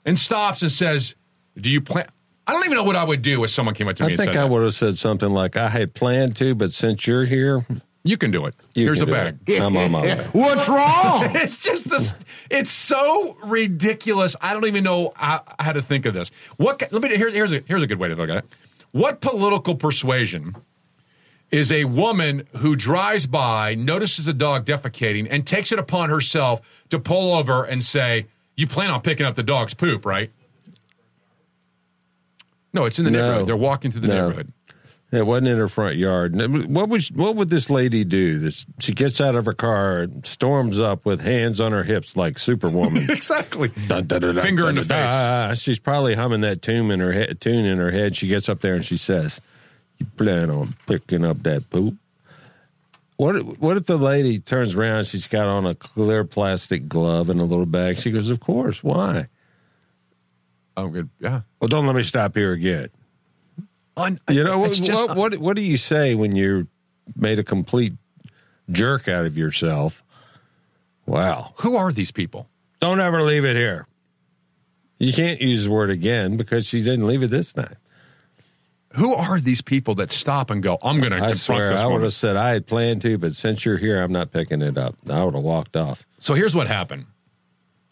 and stops and says, Do you plan? I don't even know what I would do if someone came up to me I and think said, I would have said something like, "I had planned to, but since you're here, You can do it. You Here's a bag. it. I'm on my way. What's wrong? it's just this. It's so ridiculous. I don't even know how, how to think of this. What? Let me. Here's here's a here's a good way to look at it. What political persuasion is a woman who drives by, notices a dog defecating, and takes it upon herself to pull over and say, "You plan on picking up the dog's poop, right?" No, it's in the No. neighborhood. They're walking through the No. neighborhood. It wasn't in her front yard. What would what would this lady do? This she gets out of her car, storms up with hands on her hips like Superwoman. exactly. Dun, dun, dun, Finger in the dun, dun. Ah, she's probably humming that tune in her head. Tune in her head. She gets up there and she says, "You plan on picking up that poop?" What What if the lady turns around? She's got on a clear plastic glove and a little bag. She goes, "Of course. Why?" Oh, good. Yeah. Well, don't let me stop here again. Un- You know what, just- what? What what do you say when you're made a complete jerk out of yourself? Wow. Who are these people? Don't ever leave it here. You can't use the word again because she didn't leave it this time. who are these people that stop and go, I'm going to I swear, I would woman? have said I had planned to, but since you're here, I'm not picking it up. I would have walked off. So here's what happened.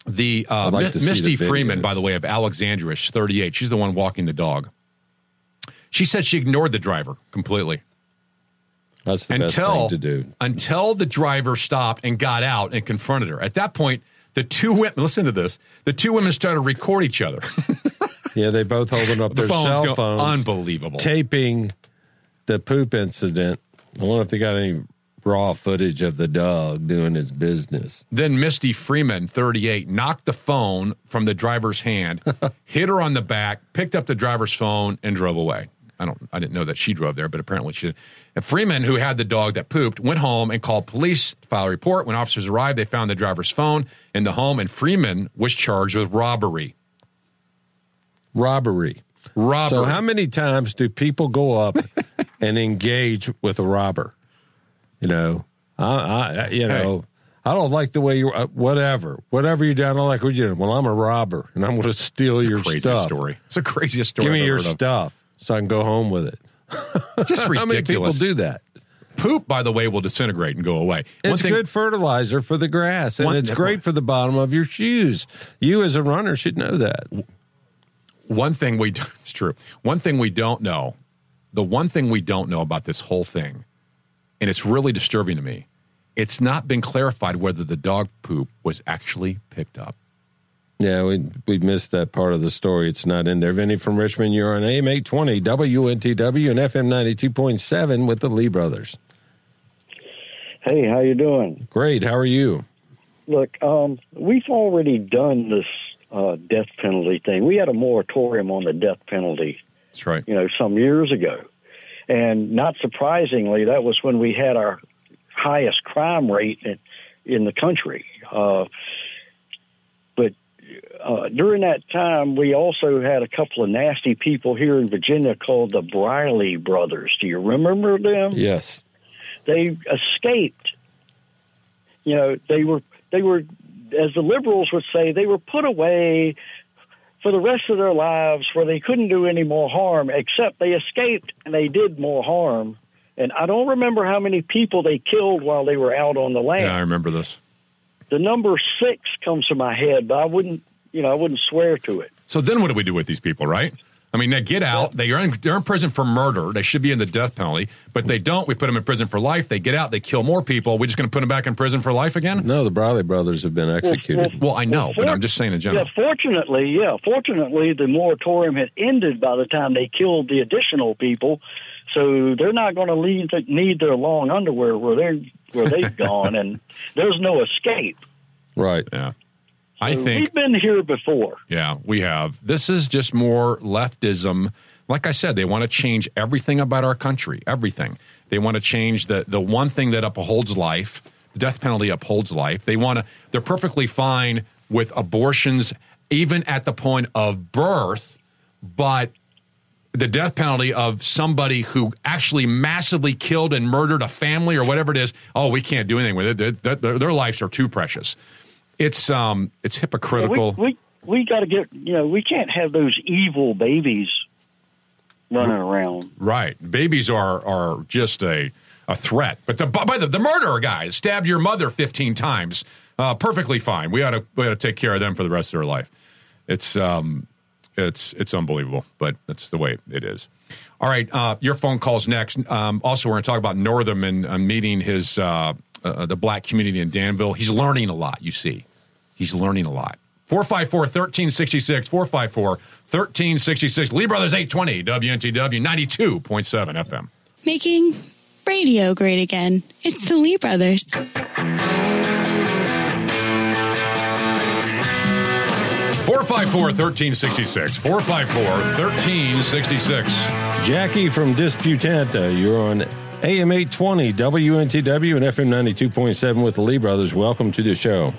The uh, like see Misty the Freeman, by the way, of Alexandria, she's 38. She's the one walking the dog. She said she ignored the driver completely That's the until best thing to do. until the driver stopped and got out and confronted her. At that point, the two women listen to this. The two women started to record each other. Yeah, they both holding up The their phones cell go- phones, unbelievable. taping the poop incident. I wonder if they got any raw footage of the dog doing his business. Then Misty Freeman, 38, knocked the phone from the driver's hand, hit her on the back, picked up the driver's phone, and drove away. I don't. I didn't know that she drove there, but apparently she did. And Freeman, who had the dog that pooped, went home and called police to file a report. When officers arrived, they found the driver's phone in the home, and Freeman was charged with robbery. Robbery. Robbery. So, how many times do people go up and engage with a robber? You know, I, I you know, I don't like the way you. Uh, whatever, whatever you do, I don't like what you do. Well, I'm a robber, and I'm going to steal It's a your crazy stuff. story. It's a craziest story. Give me I've your ever heard of. stuff so I can go home with it. Just How many people do that? Poop, by the way, will disintegrate and go away. One It's thing- good fertilizer for the grass, and One- it's great for the bottom of your shoes. You, as a runner, should know that. one thing we it's true one thing we don't know the one thing we don't know about this whole thing and it's really disturbing to me it's not been clarified whether the dog poop was actually picked up Yeah, we we missed that part of the story. It's not in there. Vinny from Richmond, you're on AM 820 WNTW and FM 92.7 with the Lee brothers. Hey, how you doing? Great. How are you? Look, um, we've already done this uh, death penalty thing. We had a moratorium on the death penalty, that's right you know, some years ago, and not surprisingly, that was when we had our highest crime rate in, in the country. Uh, but uh, during that time, we also had a couple of nasty people here in Virginia called the Briley brothers. Do you remember them? Yes. they escaped. You know, they were they were, as the liberals would say, they were put away for the rest of their lives where they couldn't do any more harm, except they escaped and they did more harm. And I don't remember how many people they killed while they were out on the land. yeah i remember this The number six comes to my head, but I wouldn't, you know, I wouldn't swear to it. so then what do we do with these people right i mean they get out they are in, they're in prison for murder they should be in the death penalty but they don't we put them in prison for life they get out they kill more people we just going to put them back in prison for life again No, the Briley brothers have been executed. well i know but for- i'm just saying in general Yeah, fortunately, yeah, fortunately, the moratorium had ended by the time they killed the additional people, so they're not going to need, need their long underwear where they where they've gone, and there's no escape. Right. Yeah. I think we've been here before. Yeah, we have. This is just more leftism. Like I said, they want to change everything about our country, everything. They want to change the the one thing that upholds life. The death penalty upholds life. They want to. They're perfectly fine with abortions, even at the point of birth, but the death penalty of somebody who actually massively killed and murdered a family or whatever it is. Oh, we can't do anything with it. Their, their, their lives are too precious. It's um, it's hypocritical. We we, we got to get you know we can't have those evil babies running around. Right. Babies are are just a a threat. But the by the the murderer guy stabbed your mother 15 times, uh, perfectly fine. We ought to we ought to take care of them for the rest of their life. It's um it's it's unbelievable, but that's the way it is. All right, uh, your phone calls next. Um, also, we're going to talk about Northam and uh, meeting his uh, uh, the black community in Danville. He's learning a lot. You see, he's learning a lot. 454 1366, 454 1366. Lee Brothers 820, WNTW 92.7 FM. Making radio great again. It's the Lee Brothers. 454 1366, 454 1366. Jackie from Disputanta, you're on AM 820 WNTW and FM 92.7 with the Lee brothers. Welcome to the show.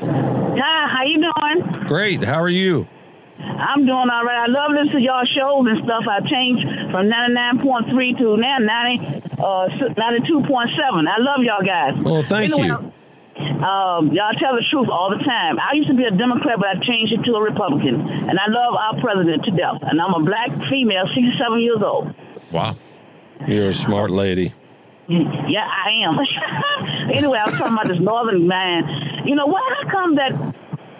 Hi, how you doing? Great. How are you? I'm doing all right. I love listening to y'all shows and stuff. I changed from 99.3 to now 90, uh, 92.7. I love y'all guys. Well, thank Anyway, you. Um, y'all tell the truth all the time. I used to be a Democrat, but I changed it to a Republican, and I love our president to death. And I'm a black female, 67 years old. Wow. You're a smart lady. Yeah, I am. anyway, I was talking about this northern man. You know, why how come that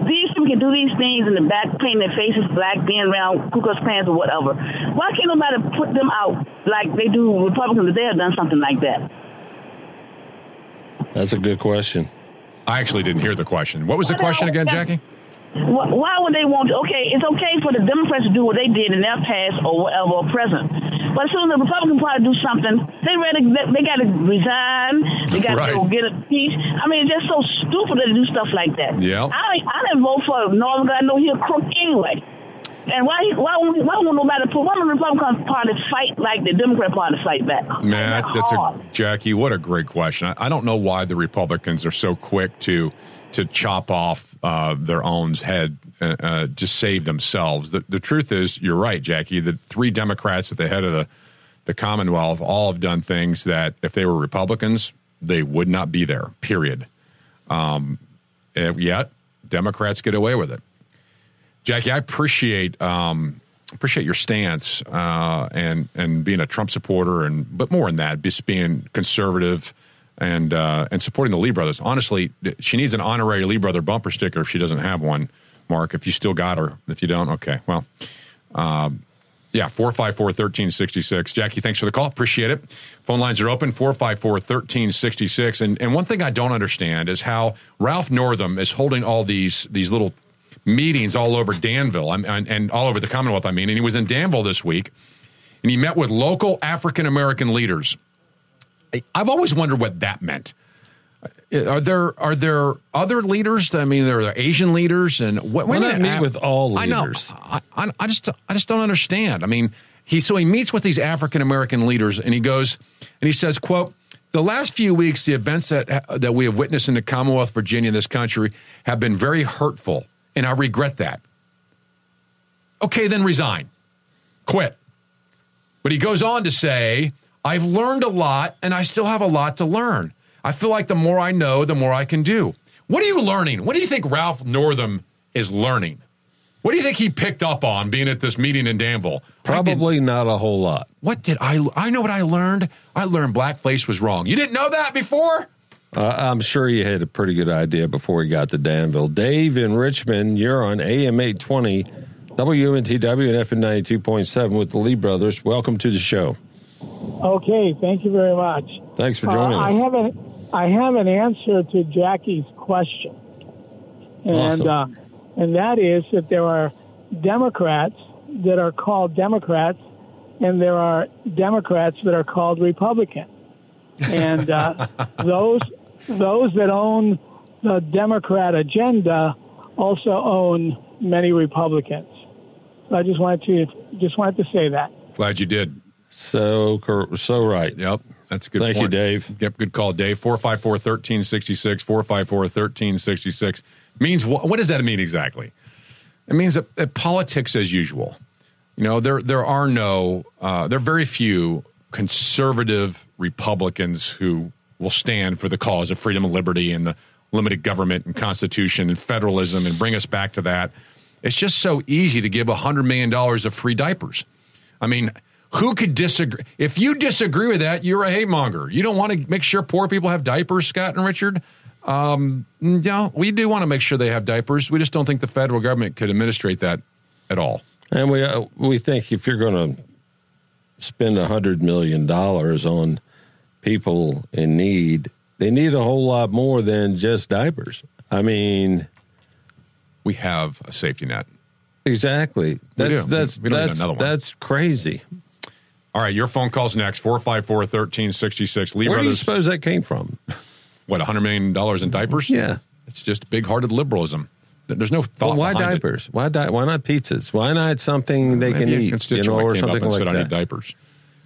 these people can do these things in the back, painting their faces black, being around Ku Klux Klans or whatever? Why can't nobody put them out like they do Republicans if they have done something like that? That's a good question. I actually didn't hear the question. What was the question again, Jackie? Why, would they want? Okay, it's okay for the Democrats to do what they did in their past or whatever, or present. But as soon as the Republican Party do something, they ready. They, they got to resign. They got Right. to go get a speech. I mean, it's just so stupid to do stuff like that. Yeah. I I didn't vote for Northern. I know he a crook anyway. And why why won't- why won't nobody put why won't the Republican Party fight like the Democrat Party fight back? Matt, that's a. Jackie. What a great question. I, I don't know why the Republicans are so quick to to chop off uh, their own head uh, uh, to save themselves. The, the truth is, you're right, Jackie. The three Democrats at the head of the the Commonwealth all have done things that if they were Republicans, they would not be there. Period. Um, yet, Democrats get away with it. Jackie, I appreciate um, appreciate your stance uh, and and being a Trump supporter, and but more than that, just being conservative and uh, and supporting the Lee brothers. Honestly, she needs an honorary Lee brother bumper sticker if she doesn't have one. Mark, if you still got her, if you don't, okay, well. Um, yeah, 454 1366. Jackie, thanks for the call. Appreciate it. Phone lines are open 454 1366. And, and one thing I don't understand is how Ralph Northam is holding all these, these little meetings all over Danville and, and all over the Commonwealth, I mean. And he was in Danville this week and he met with local African American leaders. I've always wondered what that meant. Uh, are there are there other leaders? I mean, there are Asian leaders, and what? Why not meet with all I know. leaders? I, I, I just I just don't understand. I mean, he so he meets with these African American leaders, and he goes and he says, "quote The last few weeks, the events that that we have witnessed in the Commonwealth, of Virginia, in this country, have been very hurtful, and I regret that. Okay, then resign, quit." But he goes on to say, I've learned a lot and I still have a lot to learn. I feel like the more I know, the more I can do. What are you learning? What do you think Ralph Northam is learning? What do you think he picked up on being at this meeting in Danville? Probably not a whole lot. What did I I know what I learned? I learned blackface was wrong. You didn't know that before? Uh, I'm sure you had a pretty good idea before he got to Danville. Dave in Richmond, you're on AM 820, WNTW and FM 92.7 with the Lee Brothers. Welcome to the show. Okay, thank you very much. Thanks for joining Uh, I have an I have an answer to Jackie's question, and Awesome. uh, and that is that there are Democrats that are called Democrats, and there are Democrats that are called Republican, and uh, those those that own the Democrat agenda also own many Republicans. So I just wanted to just wanted to say that. Glad you did. So so right. Yep. That's a good Thank you. Dave. Yep, good call, Dave. 454 1366, 454 1366. Means what, what does that mean exactly? It means that, that politics as usual. You know, there there are no, uh, there are very few conservative Republicans who will stand for the cause of freedom and liberty and the limited government and constitution and federalism and bring us back to that. It's just so easy to give $100 million of free diapers. I mean, who could disagree? If you disagree with that, you're a hate monger. You don't want to make sure poor people have diapers, Scott and Richard. Um, no, we do want to make sure they have diapers. We just don't think the federal government could administrate that at all. And we uh, we think if you're going to spend a hundred million dollars on people in need, they need a whole lot more than just diapers. I mean, we have a safety net. Exactly. We That's do. that's We don't need that's another one. that's crazy. All right, your phone call's next 454 1366. Lee Where do you suppose that came from? What, $100 million in diapers? Yeah. It's just big hearted liberalism. There's no thought Well, why behind it. diapers? Why di- why not pizzas? Why not something they can Maybe a eat? You know, or something like said, I that. need diapers.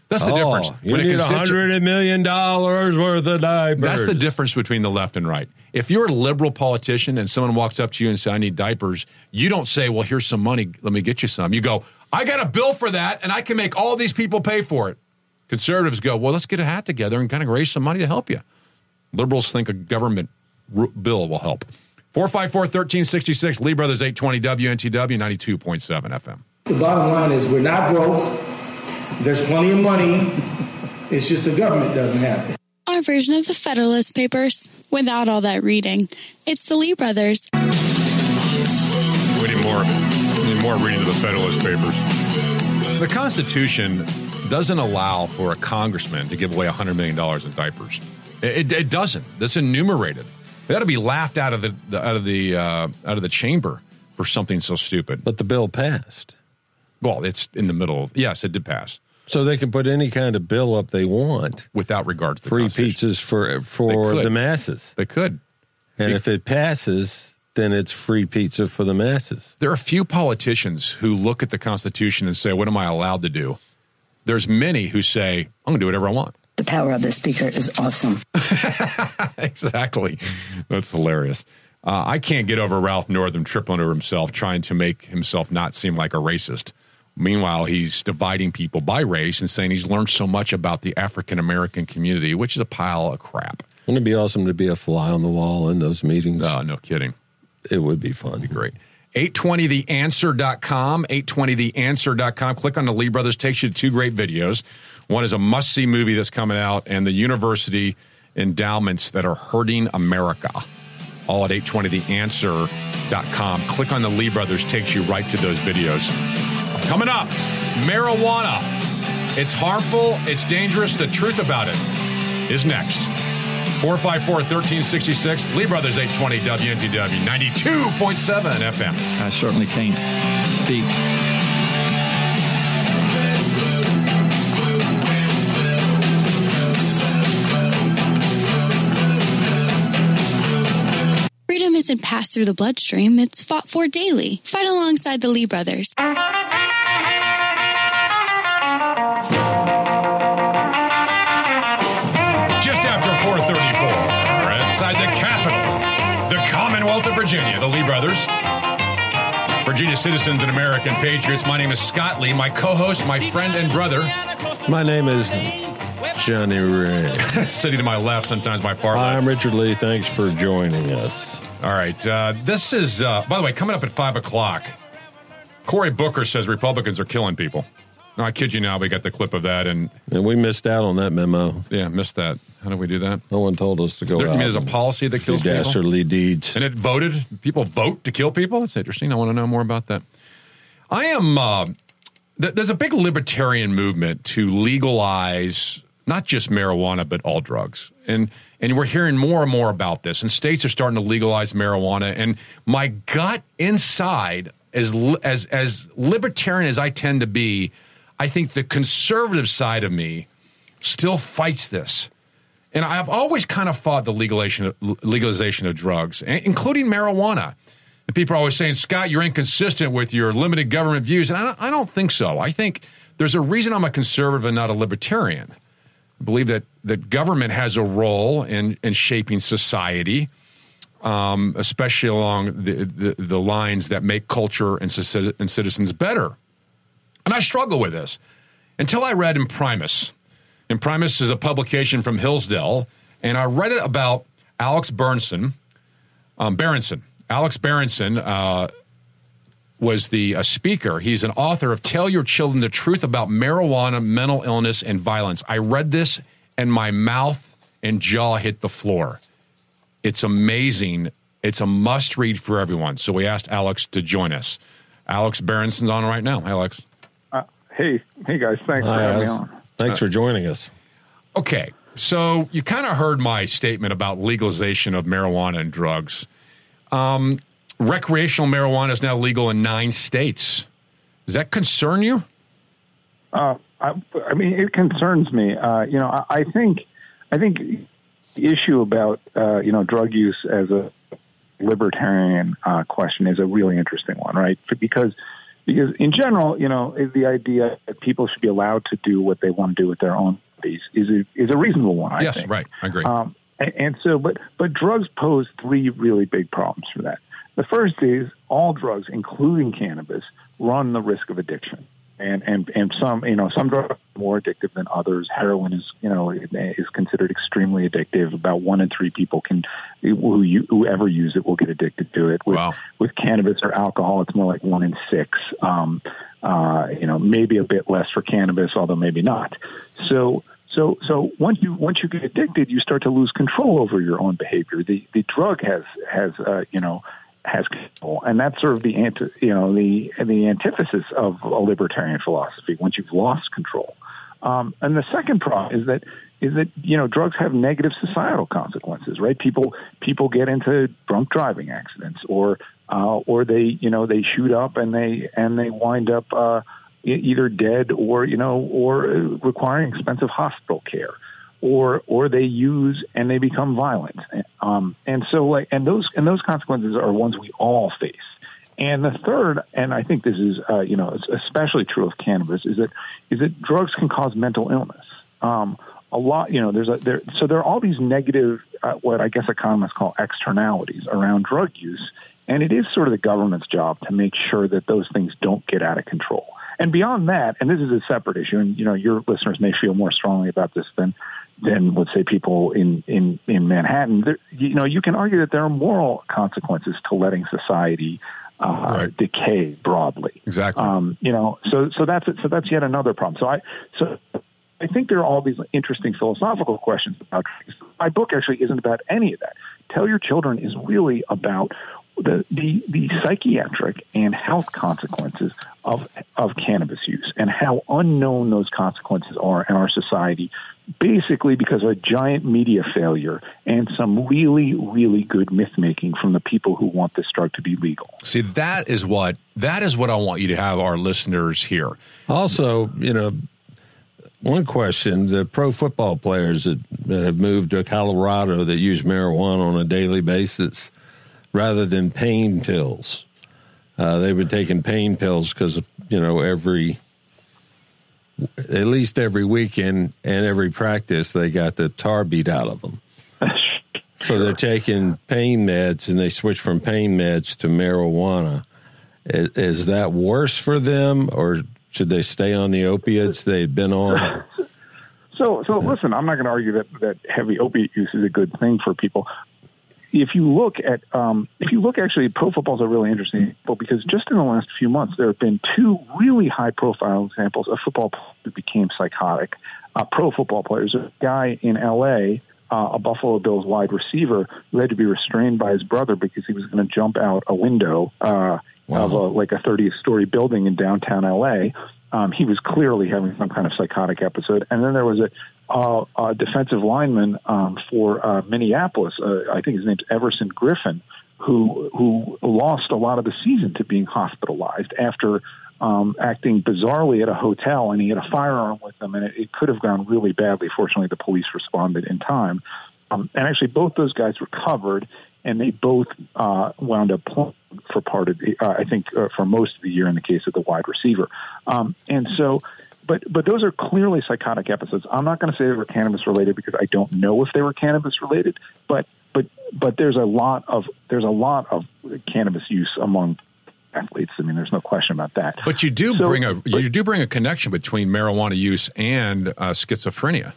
That's the Oh, difference. You When need a hundred million dollars worth of diapers. That's the difference between the left and right. If you're a liberal politician and someone walks up to you and says, I need diapers, you don't say, Well, here's some money. Let me get you some. You go, I got a bill for that, and I can make all these people pay for it. Conservatives go, Well, let's get a hat together and kind of raise some money to help you. Liberals think a government r- bill will help. 454 1366, Lee Brothers 820 WNTW 92.7 FM. The bottom line is we're not broke. There's plenty of money. It's just the government doesn't have it. Our version of the Federalist Papers, without all that reading. It's the Lee Brothers. We need more, we need more reading of the Federalist Papers. The Constitution doesn't allow for a congressman to give away $100 million in diapers. It, it, it doesn't. That's enumerated. They ought to be laughed out of the, the out of the uh, out of the chamber for something so stupid. But the bill passed. Well, it's in the middle. Of, yes, it did pass So they can put any kind of bill up they want. without regard to the Free Constitution. pizzas for for the masses. They could. And if it passes, then it's free pizza for the masses. There are a few politicians who look at the Constitution and say, "What am I allowed to do?" There's many who say, "I'm going to do whatever I want." The power of the speaker is awesome. exactly. That's hilarious. Uh, I can't get over Ralph Northam tripling over himself, trying to make himself not seem like a racist. Meanwhile, he's dividing people by race and saying he's learned so much about the African American community, which is a pile of crap. Wouldn't it be awesome to be a fly on the wall in those meetings? Oh, no kidding. It would be fun. Be great. 820theanswer.com, 820theanswer.com. Click on the Lee Brothers, takes you to two great videos. One is a must see movie that's coming out, and the university endowments that are hurting America. All at 820theanswer.com. Click on the Lee Brothers, takes you right to those videos. Coming up, marijuana. It's harmful, it's dangerous. The truth about it is next. 454 1366, Lee Brothers 820 WNTW 92.7 FM. I certainly can't speak. Freedom isn't passed through the bloodstream, it's fought for daily. Fight alongside the Lee Brothers. Brothers. Virginia citizens and American patriots. My name is Scott Lee, my co-host, my friend and brother. My name is Johnny Ray. Sitting to my left, sometimes my far left. I'm Richard Lee. Thanks for joining us. All right. Uh, this is, uh, by the way, coming up at 5 o'clock. Cory Booker says Republicans are killing people. No, I kid you now. We got the clip of that, and And we missed out on that memo. yeah, missed that. How did we do that? No one told us to go There, out. I mean, there's a and policy that do kills people, dastardly deeds. and it voted. People vote to kill people. That's interesting. I want to know more about that. I am. Uh, th- there's a big libertarian movement to legalize not just marijuana but all drugs, and and we're hearing more and more about this. And states are starting to legalize marijuana. And my gut inside, as li- as as libertarian as I tend to be, I think the conservative side of me still fights this. And I've always kind of fought the legalization of, legalization of drugs, including marijuana. And people are always saying, Scott, you're inconsistent with your limited government views. And I don't, I don't think so. I think there's a reason I'm a conservative and not a libertarian. I believe that, that government has a role in, in shaping society, um, especially along the, the, the lines that make culture and, and citizens better. And I struggle with this until I read Imprimis. Imprimis is a publication from Hillsdale, and I read it about Alex Bernson, um, Berenson. Alex Berenson uh, was the uh, speaker. He's an author of Tell Your Children the Truth About Marijuana, Mental Illness, and Violence. I read this, and my mouth and jaw hit the floor. It's amazing. It's a must read for everyone. So we asked Alex to join us. Alex Berenson's on right now. Hi, Alex. Hey, hey guys, thanks for Hi, having me on. Thanks for joining us. Okay, so you kind of heard my statement about legalization of marijuana and drugs. Um, recreational marijuana is now legal in nine states. Does that concern you? Uh, I, I mean, it concerns me. Uh, you know, I, I think, I think the issue about uh, you know drug use as a libertarian uh, question is a really interesting one, right? Because because in general, you know, the idea that people should be allowed to do what they want to do with their own bodies is a, is a reasonable one. I yes, think. right. I agree. Um, and, and so, but but drugs pose three really big problems for that. The first is all drugs, including cannabis, run the risk of addiction, and and and some you know some drugs are more addictive than others. Heroin is you know is considered extremely addictive. About one in three people can who you, whoever use it will get addicted to it. With with cannabis or alcohol, it's more like one in six. Um, uh, you know, maybe a bit less for cannabis, although maybe not. So. So, so once you once you get addicted, you start to lose control over your own behavior. The the drug has has uh, you know has control, and that's sort of the anti, you know the the antithesis of a libertarian philosophy. Once you've lost control, um, and the second problem is that is that you know drugs have negative societal consequences, right? People people get into drunk driving accidents, or uh, or they you know they shoot up and they and they wind up uh, either dead or you know or uh, requiring expensive hospital care or or they use and they become violent. Um, and so like and those and those consequences are ones we all face. And the third, and I think this is uh, you know especially true of cannabis, is that is that drugs can cause mental illness. Um, a lot, you know, there's a there. So there are all these negative, uh, what I guess economists call externalities around drug use, and it is sort of the government's job to make sure that those things don't get out of control. And beyond that, and this is a separate issue, and you know, your listeners may feel more strongly about this than than let's say people in in in Manhattan. There, you know, you can argue that there are moral consequences to letting society uh, decay broadly. Exactly. Um, you know, so so that's so that's yet another problem. So I so I think there are all these interesting philosophical questions about. My book actually isn't about any of that. Tell Your Children is really about the, the, the psychiatric and health consequences of, of cannabis use and how unknown those consequences are in our society, basically because of a giant media failure and some really, really good myth making from the people who want this drug to be legal. See, that is what that is what I want you to have our listeners hear. Also, you know, one question: the pro football players that, that have moved to Colorado that use marijuana on a daily basis, rather than pain pills, uh, they've been taking pain pills because you know every at least every weekend and every practice they got the tar beat out of them. So they're taking pain meds and they switch from pain meds to marijuana. Is, is that worse for them, or should they stay on the opiates they've been on? So, so listen, I'm not going to argue that, that heavy opiate use is a good thing for people. If you look at, um, if you look actually, pro football is a really interesting example because just in the last few months, there have been two really high profile examples of football players who became psychotic. Uh, pro football players. A guy in L.A., uh, a Buffalo Bills wide receiver, who had to be restrained by his brother because he was going to jump out a window uh, of a, like a 30 story building in downtown L.A. Um, he was clearly having some kind of psychotic episode. And then there was a, uh, a defensive lineman um, for uh, Minneapolis. Uh, I think his name's Everson Griffen, who who lost a lot of the season to being hospitalized after um, acting bizarrely at a hotel, and he had a firearm with him, and it, it could have gone really badly. Fortunately, the police responded in time, um, and actually both those guys recovered, and they both uh, wound up for part of the, uh, I think uh, for most of the year in the case of the wide receiver, um, and so. But but those are clearly psychotic episodes. I'm not going to say they were cannabis related because I don't know if they were cannabis related. But but but there's a lot of there's a lot of cannabis use among athletes. I mean, there's no question about that. But you do So- bring a you do bring a connection between marijuana use and uh, schizophrenia.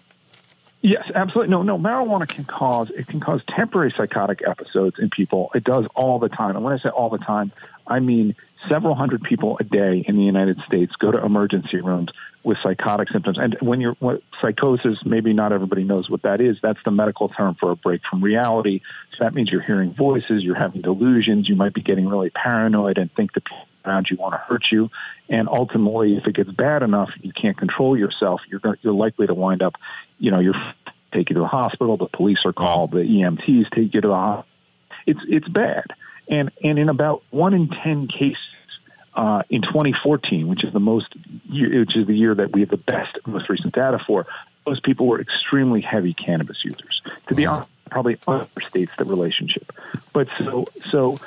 Yes, absolutely. No, no. Marijuana can cause it can cause temporary psychotic episodes in people. It does all the time. And when I say all the time, I mean several hundred people a day in the United States go to emergency rooms with psychotic symptoms. And when you're what, psychosis, maybe not everybody knows what that is. That's the medical term for a break from reality. So that means you're hearing voices, you're having delusions, you might be getting really paranoid and think the people around you want to hurt you. And ultimately, if it gets bad enough, you can't control yourself. You're you're likely to wind up, you know, you're take you to the hospital. The police are called. The EMTs take you to the hospital. It's it's bad. And and in about one in ten cases, uh, in 2014, which is the most, year, which is the year that we have the best, most recent data for, those people were extremely heavy cannabis users. To be honest, probably understates the relationship. But so so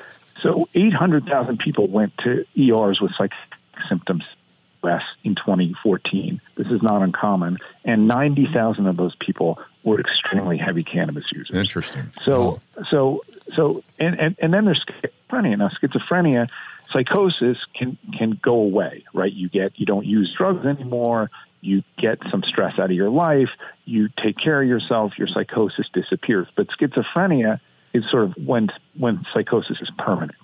so 800,000 people went to ERs with psychotic symptoms less in 2014. This is not uncommon, and 90,000 of those people were extremely heavy cannabis users. Interesting. So, so, so, and, and, and then there's schizophrenia. Now, schizophrenia, psychosis can can go away, right? You get you don't use drugs anymore. You get some stress out of your life. You take care of yourself. Your psychosis disappears. But schizophrenia is sort of when when psychosis is permanent.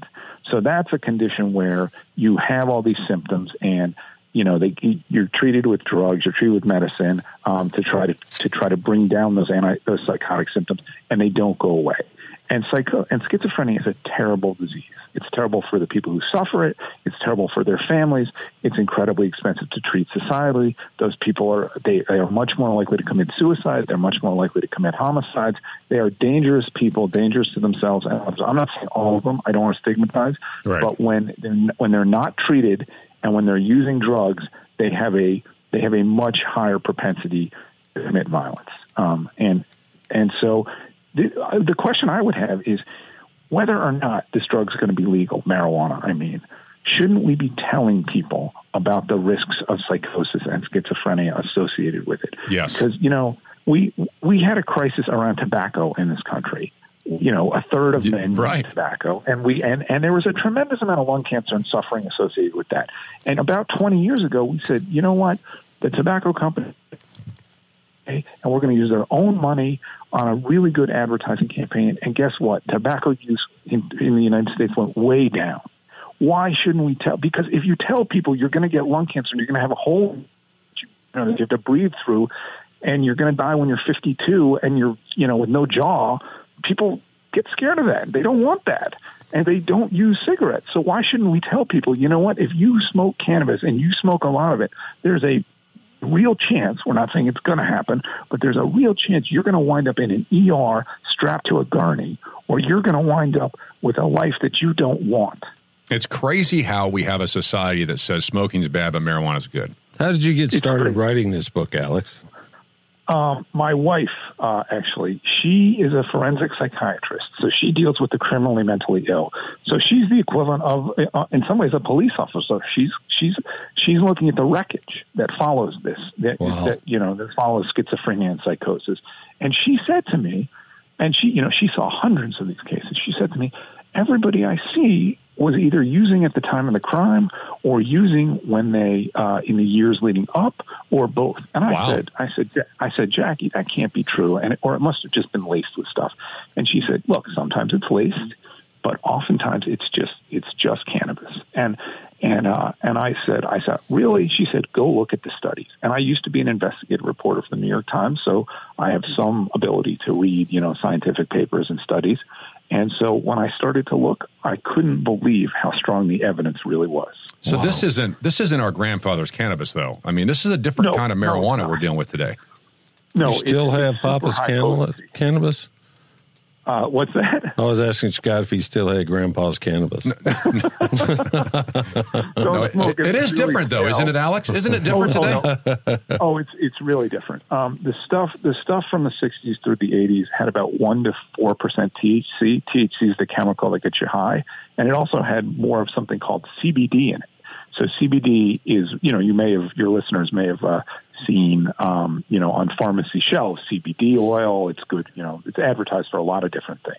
So that's a condition where you have all these symptoms and you know they you're treated with drugs, you're treated with medicine um, to try to to try to bring down those anti those psychotic symptoms, and they don't go away. And psycho and schizophrenia is a terrible disease. It's terrible for the people who suffer it. It's terrible for their families. It's incredibly expensive to treat societally. Those people are they, they are much more likely to commit suicide. They're much more likely to commit homicides. They are dangerous people, dangerous to themselves. And I'm not saying all of them. I don't want to stigmatize. Right. But when they're, when they're not treated and when they're using drugs, they have a they have a much higher propensity to commit violence. Um, and and so the, uh, the question I would have is whether or not this drug is going to be legal, marijuana. I mean, shouldn't we be telling people about the risks of psychosis and schizophrenia associated with it? Yes. Because you know we we had a crisis around tobacco in this country. You know, a third of men use tobacco, and we and and there was a tremendous amount of lung cancer and suffering associated with that. And about 20 years ago, we said, you know what, the tobacco company, and we're going to use their own money on a really good advertising campaign. And guess what? Tobacco use in, in the United States went way down. Why shouldn't we tell? Because if you tell people you're going to get lung cancer and you're going to have a hole you, know, you have to breathe through, and you're going to die when you're 52 and you're you know with no jaw, people get scared of that. They don't want that. And they don't use cigarettes. So why shouldn't we tell people, you know what, if you smoke cannabis and you smoke a lot of it, there's a real chance, we're not saying it's going to happen, but there's a real chance you're going to wind up in an ER strapped to a gurney, or you're going to wind up with a life that you don't want. It's crazy how we have a society that says smoking's bad, but marijuana's good. How did you get started writing this book, Alex? Um, my wife, uh, actually, she is a forensic psychiatrist, so she deals with the criminally mentally ill. So she's the equivalent of, uh, in some ways, a police officer. She's she's she's looking at the wreckage that follows this, that, Wow. that you know that follows schizophrenia and psychosis. And she said to me, and she you know she saw hundreds of these cases. She said to me, everybody I see was either using at the time of the crime or using when they uh, in the years leading up or both. And I Wow. said, I said, I said, Jackie, that can't be true, and or it must have just been laced with stuff. And she said, Look, sometimes it's laced, but oftentimes it's just it's just cannabis. And and uh, and I said, I said, really? She said, go look at the studies. And I used to be an investigative reporter for the New York Times, so I have some ability to read, you know, scientific papers and studies. And so when I started to look, I couldn't believe how strong the evidence really was. So this isn't this isn't our grandfather's cannabis, though. I mean, this is a different No, kind of no, marijuana we're dealing with today. No, you still it's- have it's Papa's high cannabis? Potency. cannabis? Uh, what's that? I was asking Scott if he still had Grandpa's cannabis. Don't it- smoke it is really different, though, well. isn't it, Alex? Isn't it different Oh, oh, today? no. oh, it's it's really different. Um, the stuff the stuff from the '60s through the '80s had about one to four percent THC. THC is the chemical that gets you high, and it also had more of something called CBD in it. So CBD is, you know, you may have your listeners may have uh, seen, um, you know, on pharmacy shelves CBD oil. It's good, you know, it's advertised for a lot of different things.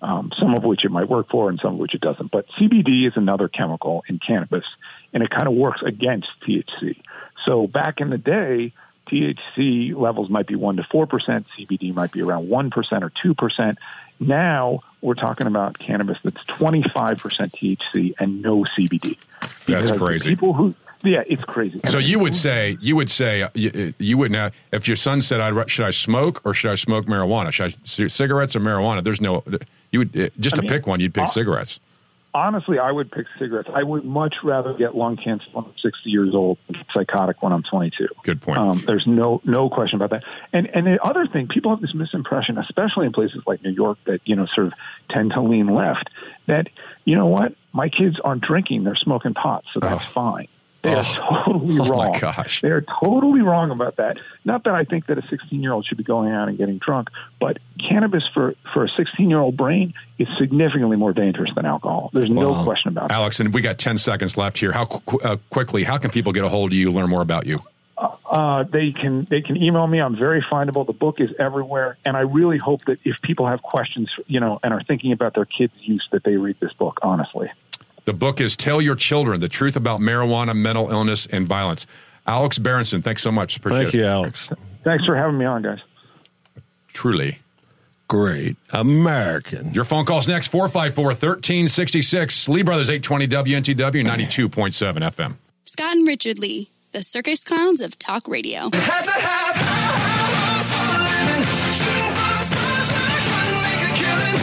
Um, some of which it might work for, and some of which it doesn't. But CBD is another chemical in cannabis, and it kind of works against THC. So back in the day, THC levels might be one to four percent. CBD might be around one percent or two percent. Now we're talking about cannabis that's twenty five percent THC and no CBD. That's Because crazy. People who, yeah, it's crazy. So you would say you would say uh, you, you wouldn't have, if your son said, I'd, "Should I smoke or should I smoke marijuana? Should I cigarettes or marijuana?" There's no you would uh, just I to mean, pick one. You'd pick uh, cigarettes. Honestly, I would pick cigarettes. I would much rather get lung cancer when I'm 60 years old than psychotic when I'm 22. Good point. Um, there's no no question about that. And and the other thing, people have this misimpression, especially in places like New York, that you know sort of tend to lean left. That you know what, my kids aren't drinking; they're smoking pot, so that's fine. They are totally Oh, my wrong. gosh. They are totally wrong about that. Not that I think that a 16 year old should be going out and getting drunk, but cannabis for, for a 16 year old brain is significantly more dangerous than alcohol. There's no question about it. Alex, and we got ten seconds left here. How qu- uh, quickly? How can people get a hold of you? Learn more about you. Uh, they can they can email me. I'm very findable. The book is everywhere, and I really hope that if people have questions, you know, and are thinking about their kids' use, that they read this book. Honestly, The book is Tell Your Children The Truth About Marijuana, Mental Illness, and Violence. Alex Berenson, thanks so much. Appreciate Thank it. you, Alex. Thanks for having me on, guys. Truly. Great American. Your phone calls next 454 1366. Lee Brothers 820 WNTW 92.7 FM. Scott and Richard Lee, the circus clowns of talk radio.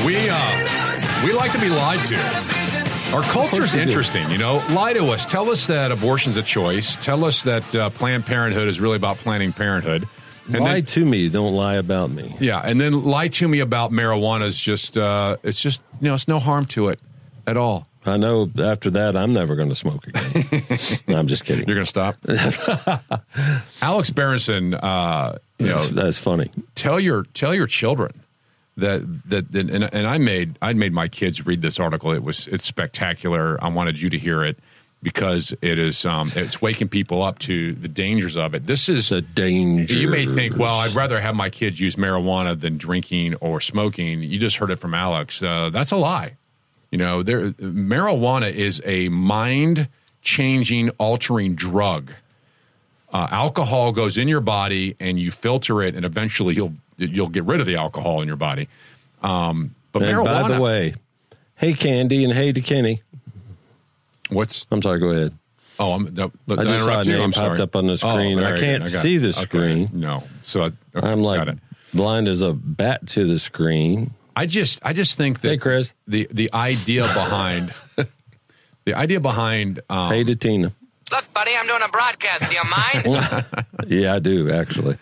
We uh, we like to be lied to. Our culture's interesting, you know. Lie to us. Tell us that abortion's a choice. Tell us that uh, Planned Parenthood is really about planning parenthood. And lie then, to me, don't lie about me. yeah, and then lie to me about marijuana is just uh, it's just you know it's no harm to it at all. I know after that, I'm never going to smoke again. no, I'm just kidding. You're going to stop. Alex Berenson, uh, you know, That's, that's funny. tell your tell your children that that and, and I made I made my kids read this article. It was it's spectacular. I wanted you to hear it because it is um, it's waking people up to the dangers of it. This is a danger. You may think, well, I'd rather have my kids use marijuana than drinking or smoking. You just heard it from Alex. Uh, that's a lie. You know, there marijuana is a mind changing, altering drug. Uh, alcohol goes in your body, and you filter it, and eventually you'll you'll get rid of the alcohol in your body. Um, but and marijuana, by the way, hey Candy and hey to Kenny. What's? I'm sorry. Go ahead. Oh, I'm, no, I just saw a name I'm popped up on the Oh, screen. very I can't good. got see it. the Okay. screen. No, so I, okay, I'm like blind as a bat to the screen. I just I just think that Hey, Chris. the the idea behind the idea behind um, hey to Tina. Look, buddy, I'm doing a broadcast. Do you mind? yeah, I do actually.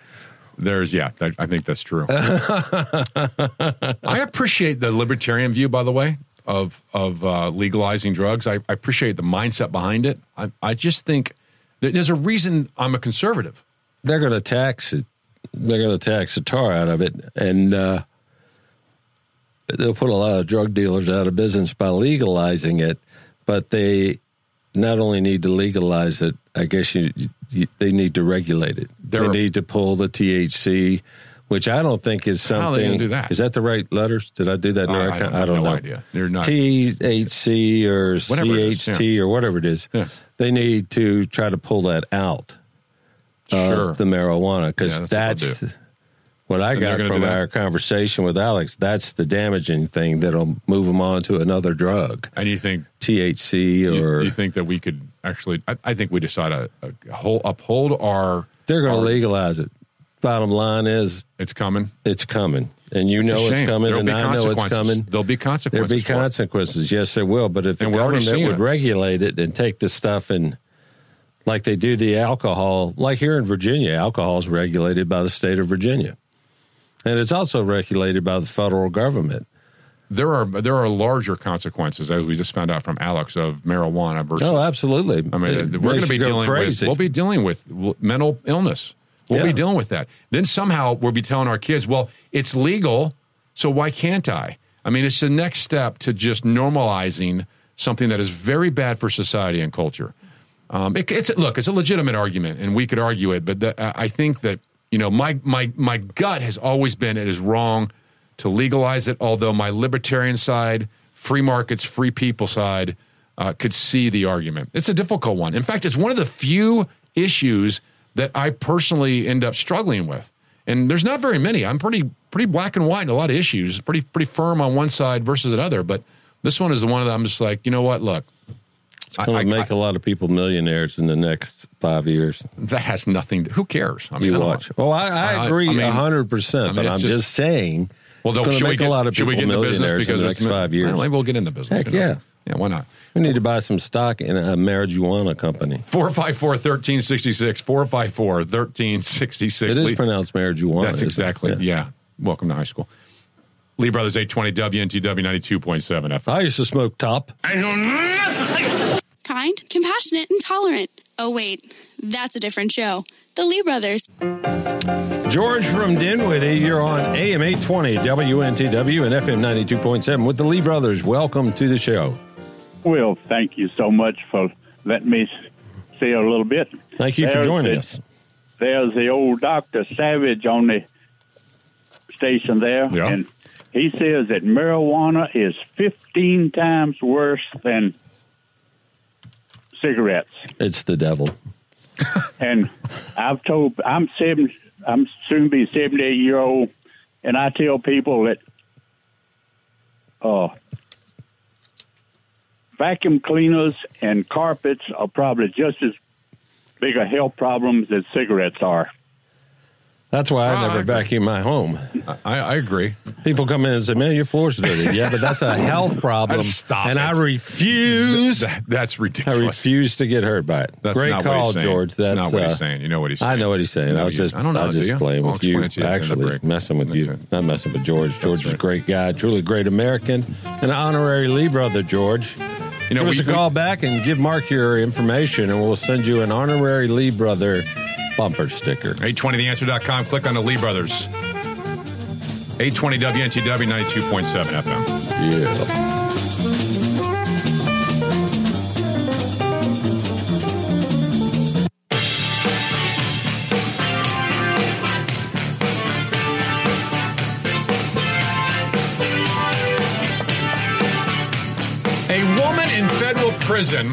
There's yeah, that, I think that's true. I appreciate the libertarian view, by the way, of of uh, legalizing drugs. I, I appreciate the mindset behind it. I, I just think that there's a reason I'm a conservative. They're going to tax it. They're going to tax the tar out of it, and uh, they'll put a lot of drug dealers out of business by legalizing it. But they not only need to legalize it, I guess you, you they need to regulate it. There they are- need to pull the THC, which I don't think is something. How are they gonna do that? Is that the right letters? Did I do that? Uh, I don't- I don't no know. idea. Not- THC or Whatever it is, CHT or whatever it is. Yeah. They need to try to pull that out Sure. of the marijuana because Yeah, that's what that's, they'll what I got from our conversation with Alex. That's the damaging thing that'll move them on to another drug, And you think THC you, or you think that we could actually? I, I think we decide to uh, hold, uphold our. they're going to legalize it. Bottom line is It's coming. it's coming, and you It's know it's coming, There'll and I know it's consequences. coming. There'll be consequences. There'll be consequences. Yes, there will. But if the And we're government would it. regulate it and take the stuff and like they do the alcohol, like here in Virginia, alcohol is regulated by the state of Virginia, and it's also regulated by the federal government. There are there are larger consequences, as we just found out from Alex, of marijuana versus. Oh, absolutely. I mean, It we're going to be dealing with. We'll be dealing with mental illness. We'll Yeah. be dealing with that. Then somehow we'll be telling our kids, "Well, it's legal, so why can't I?" I mean, it's the next step to just normalizing something that is very bad for society and culture. Um, it, it's look, it's a legitimate argument, and we could argue it, but the, I think that you know my my my gut has always been it is wrong to legalize it. Although my libertarian side, free markets, free people side, uh, could see the argument. It's a difficult one. In fact, it's one of the few issues that I personally end up struggling with. And there's not very many. I'm pretty pretty black and white in a lot of issues. Pretty pretty firm on one side versus another. But this one is the one that I'm just like, you know what? Look, It's going to make a lot of people millionaires in the next five years. that has nothing. To, who cares? I you I don't- watch. Oh, I, I agree I mean- a hundred I percent, mean, but I'm just- just, saying. Well, it's though, going should to we make get, a lot of should people we get in the business millionaires because in the next mi- five years. Well, maybe we'll get in the business. Heck Who knows? yeah. yeah. Why not? We need to buy some stock in a marijuana company. 454 1366. 454 1366. It is Lee- pronounced marijuana. That's exactly. Yeah. Yeah. Welcome to high school. Lee Brothers 820 WNTW 92.7 FM. I used to smoke top. Kind, compassionate, and tolerant. Oh, wait, that's a different show. The Lee Brothers. George from Dinwiddie, you're on AM 820 WNTW and FM 92.7 with the Lee Brothers. Welcome to the show. Well, thank you so much for letting me say a little bit. Thank you for joining the- us. There's the old Dr. Savage on the station there, Yeah. and he says that marijuana is 15 times worse than cigarettes. It's the devil. and I've told I'm seven. I'm soon be seventy eight year old, and I tell people that uh, vacuum cleaners and carpets are probably just as big a health problems as cigarettes are. That's why I I never agree. vacuum my home. I, I agree. People come in and say, "Man, your floor's dirty." Yeah, but that's a health problem, Stop and it. I refuse. That- that's ridiculous. I refuse to get hurt by it. That's Great not what call, he's. George. That's That's not what uh, he's saying. You know what he's saying. I know what he's saying. I was just, I don't know, I was just playing with you. explain it to you at the end of the Actually, messing with you. Not messing with George. George is a great guy, truly great American, and an honorary Lee brother. George, You know, give us we- a call back and give Mark your information, and we'll send you an honorary Lee brother bumper sticker. 820theanswer.com. Click on the Lee Brothers. 820 WNTW 92.7 FM. Yeah. A woman in federal prison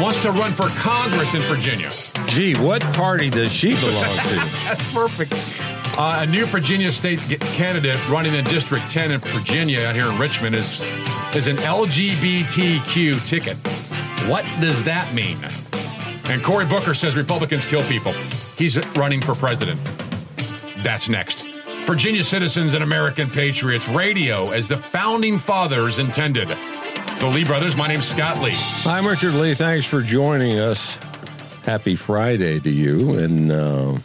wants to run for Congress in Virginia. Gee, what party does she belong to? That's perfect. Uh, a new Virginia state candidate running in District 10 in Virginia out here in Richmond is, is an LGBTQ ticket. What does that mean? And Cory Booker says Republicans kill people. He's running for president. That's next. Virginia citizens and American patriots radio as the founding fathers intended. The Lee brothers, my name's Scott Lee. I'm Richard Lee. Thanks for joining us. Happy Friday to you. And uh,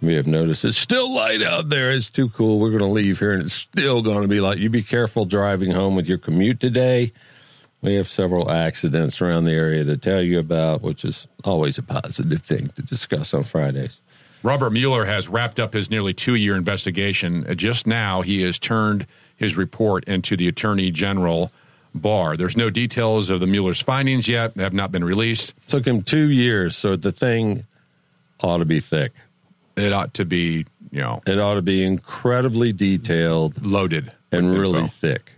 we have noticed it's still light out there. It's too cool. We're going to leave here and it's still going to be light. You be careful driving home with your commute today. We have several accidents around the area to tell you about, which is always a positive thing to discuss on Fridays. Robert Mueller has wrapped up his nearly two year investigation. Just now, he has turned his report into the Attorney General Barr. There's no details of the Mueller's findings yet, they have not been released. Took him two years, so the thing ought to be thick. It ought to be, you know, It ought to be incredibly detailed loaded and really info. thick.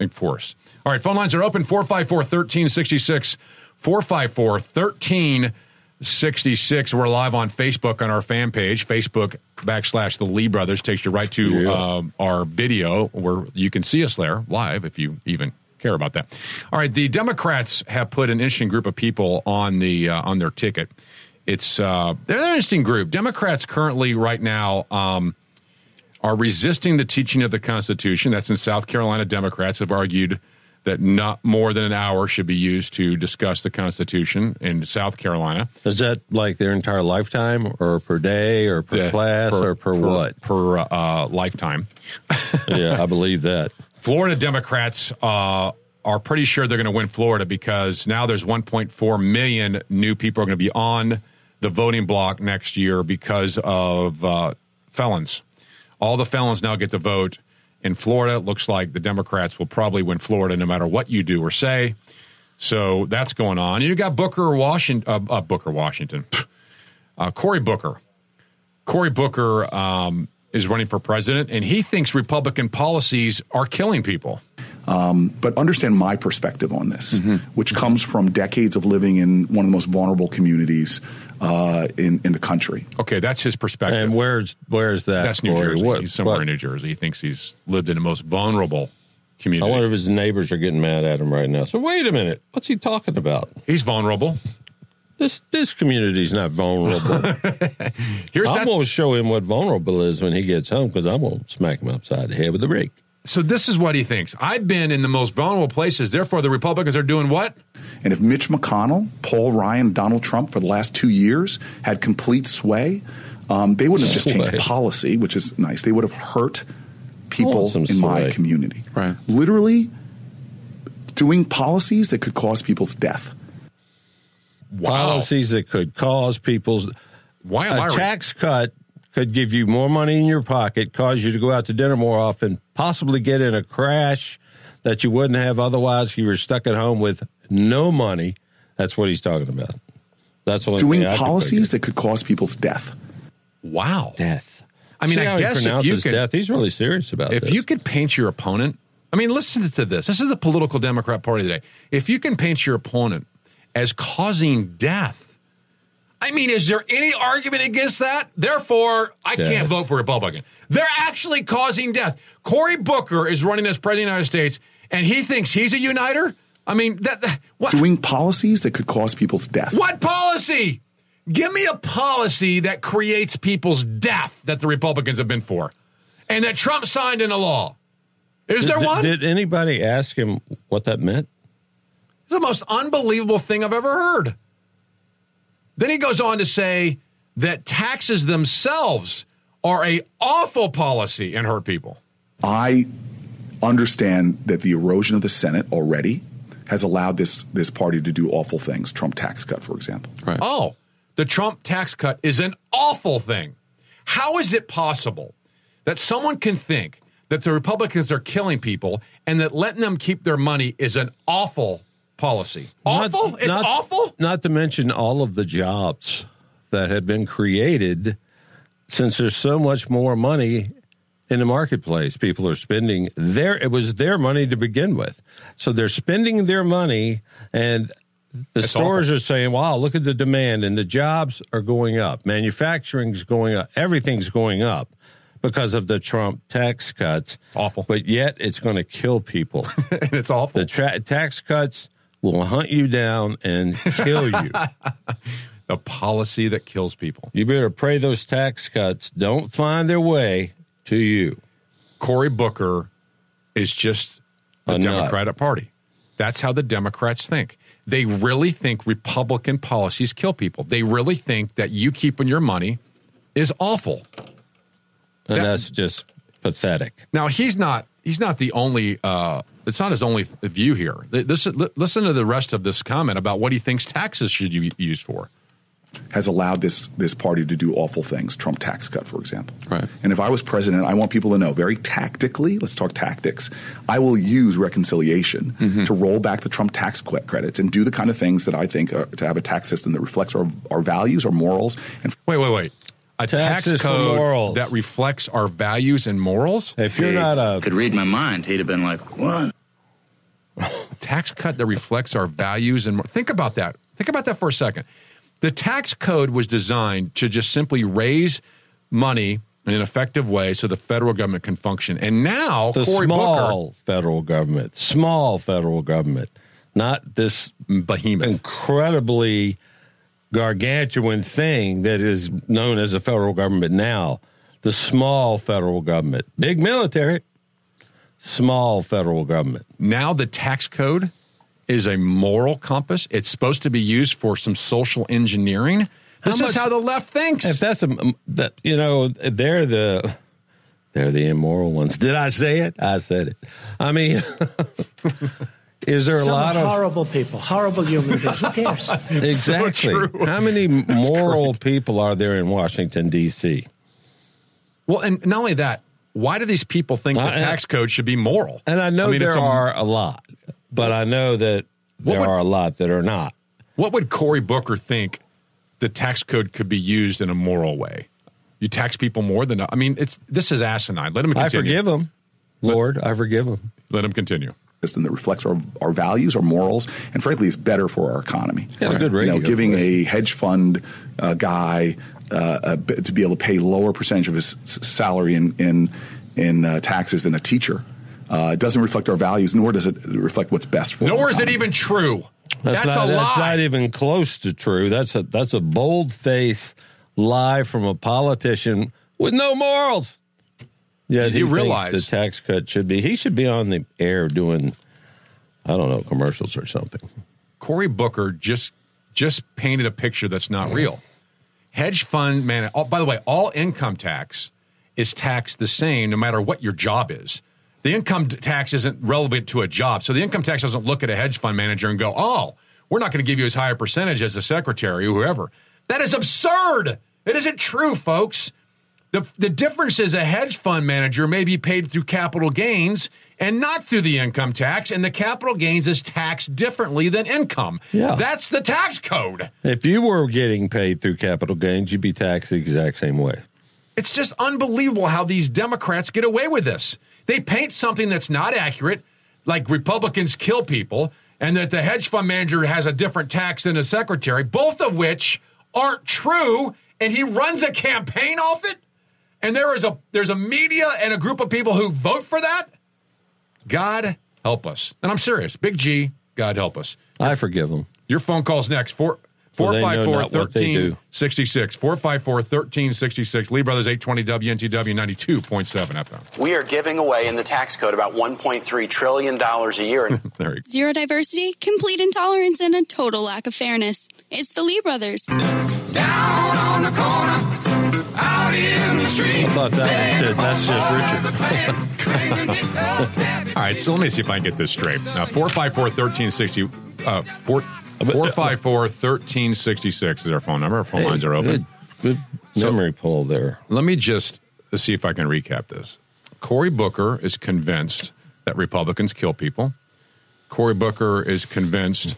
enforce. All right, phone lines are open 454 1366. 454 1366. We're live on Facebook on our fan page, Facebook backslash the Lee Brothers. Takes you right to Yeah. um, our video where you can see us there live if you even care about that. All right, the Democrats have put an interesting group of people on the uh, on their ticket. It's uh, they're an interesting group. Democrats currently right now um, are resisting the teaching of the Constitution. That's in South Carolina. Democrats have argued that not more than an hour should be used to discuss the Constitution in South Carolina. Is that like their entire lifetime, or per day, or per The- class, or per, what? Per uh, lifetime. yeah, I believe that. Florida Democrats uh, are pretty sure they're going to win Florida because now there's 1.4 million new people are going to be on the voting block next year because of uh, felons. All the felons now get to vote. In Florida, it looks like the Democrats will probably win Florida no matter what you do or say. So that's going on. You got Booker Washington, uh, uh, Booker Washington, uh, Cory Booker. Cory Booker um, is running for president, and he thinks Republican policies are killing people. Um, but understand my perspective on this, Mm-hmm. which comes from decades of living in one of the most vulnerable communities uh, in in the country. Okay, that's his perspective. And where's where's that? That's New Jersey. What- he's somewhere what- in New Jersey. He thinks he's lived in the most vulnerable community. I community. wonder if his neighbors are getting mad at him right now. So wait a minute, what's he talking about? He's vulnerable. This this community's not vulnerable. Here's I'm going to show him what vulnerable is when he gets home because I'm going to smack him upside the head with a rake. So this is what he thinks. I've been in the most vulnerable places. Therefore, the Republicans are doing what? And if Mitch McConnell, Paul Ryan, Donald Trump for the last two years had complete sway, um, they wouldn't have just changed policy, which is nice. They would have hurt people some in my community. Right. Literally doing policies that could cause people's death. Policies that could cause people's Why am a I re- tax cut could give you more money in your pocket, cause you to go out to dinner more often, possibly get in a crash that you wouldn't have otherwise if you were stuck at home with no money. That's what he's talking about. That's what Doing policies that could cause people's death. Wow. Death. I mean, See I how he guess if you could, death. He's really serious about that. if this. you could paint your opponent, I mean, listen to this. This is the political Democrat Party today. If you can paint your opponent as causing death. I mean, is there any argument against that? Therefore, I Death. can't vote for Republican. They're actually causing death. Cory Booker is running as president of the United States, and he thinks he's a uniter. I mean, that, that what? Doing policies that could cause people's death. What policy? Give me a policy that creates people's death that the Republicans have been for, and that Trump signed into law. Is there did, one? Did anybody ask him what that meant? It's the most unbelievable thing I've ever heard. Then he goes on to say that taxes themselves are a awful policy and hurt people. I understand that the erosion of the Senate already has allowed this this party to do awful things. Trump tax cut, for example. Right. Oh, the Trump tax cut is an awful thing. How is it possible that someone can think that the Republicans are killing people and that letting them keep their money is an awful policy? Awful? it's not, awful? Not to mention all of the jobs that have been created since there's so much more money in the marketplace. People are spending their it was their money to begin with. So they're spending their money and the It's stores awful. are saying, "Wow, look at the demand and the jobs are going up. Manufacturing's going up. Everything's going up." Because of the Trump tax cuts, awful. But yet, it's going to kill people. and it's awful. The tra- tax cuts will hunt you down and kill you. a policy that kills people. You better pray those tax cuts don't find their way to you. Cory Booker is just the A nut. Democratic Party. That's how the Democrats think. They really think Republican policies kill people. They really think that you keeping your money is awful. And That- that's just pathetic. Now he's not he's not the only uh it's not his only view here. This, listen to the rest of this comment about what he thinks taxes should be used for. has allowed this this party to do awful things. Trump tax cut, for example. Right. And if I was president, I want people to know very tactically. Let's talk tactics. I will use reconciliation Mm-hmm. to roll back the Trump tax qu- credits and do the kind of things that I think uh, to have a tax system that reflects our our values, our morals, and Wait, wait, wait. A tax Taxes for code morals. that reflects our values and morals? If you're not a could read my mind, he'd have been like, "What?" Tax cut that reflects our values and think about that. Think about that for a second. The tax code was designed to just simply raise money in an effective way so the federal government can function. And now the Cory small Booker, federal government, small federal government, not this behemoth, incredibly gargantuan thing that is known as the federal government now. The small federal government, big military, small federal government. now the tax code is a moral compass. It's supposed to be used for some social engineering. This How is much- how the left thinks. If that's a that you know they're the they're the immoral ones. Did I say it? I said it. I mean, is there a Some lot of horrible people, horrible human beings. Who cares? exactly how many moral people are there in Washington D.C.? well, and not only that, why do these people think the tax code should be moral? And I know mean, it's there a- are a lot, but I know that there would- are a lot that are not. What would Cory Booker think the tax code could be used in a moral way? You tax people more than I mean, it's this is asinine. Let him continue. I forgive them, Lord. I forgive them. Let him continue. system that reflects our, our values, our morals, and frankly is better for our economy. Yeah, a good you know, giving a hedge fund uh, guy uh, to be able to pay lower percentage of his salary in in in uh, taxes than a teacher uh, it doesn't reflect our values, nor does it reflect what's best for. Nor our is it even true. That's, not, a that's lie. not even close to true. That's a that's a bold faced lie from a politician with no morals. Yeah, Did he you thinks realize- the tax cut should be? He should be on the air doing, I don't know, commercials or something. Cory Booker just just painted a picture that's not real. Hedge fund man. Oh, by the way, all income tax is taxed the same no matter what your job is. The income tax isn't relevant to a job, so the income tax doesn't look at a hedge fund manager and go, "Oh, we're not going to give you as high a percentage as the secretary or whoever." That is absurd. It isn't true, folks. The, the difference is a hedge fund manager may be paid through capital gains and not through the income tax, and the capital gains is taxed differently than income. Yeah. That's the tax code. If you were getting paid through capital gains, you'd be taxed the exact same way. It's just unbelievable how these Democrats get away with this. They paint something that's not accurate, like Republicans kill people. and that the hedge fund manager has a different tax than a secretary, both of which aren't true, and he runs a campaign off it, and there is a there's a media and a group of people who vote for that. God help us. And I'm serious. Big G, God help us. I forgive them. Your phone calls next. Four. For they know 454 not what they do. 1366. 454 1366. Lee Brothers 820 WNTW 92.7 FM. We are giving away in the tax code about $1.3 trillion a year. there you Zero diversity, complete intolerance, and a total lack of fairness. It's the Lee brothers. Down on the corner, I thought that said that's just Richard. All right, so let me see if I can get this straight. Uh, 454 1360. Uh, 454 1366 is our phone number. Our phone lines are open. Good, good memory pull there. Let me just see if I can recap this. Cory Booker is convinced that Republicans kill people. Cory Booker is convinced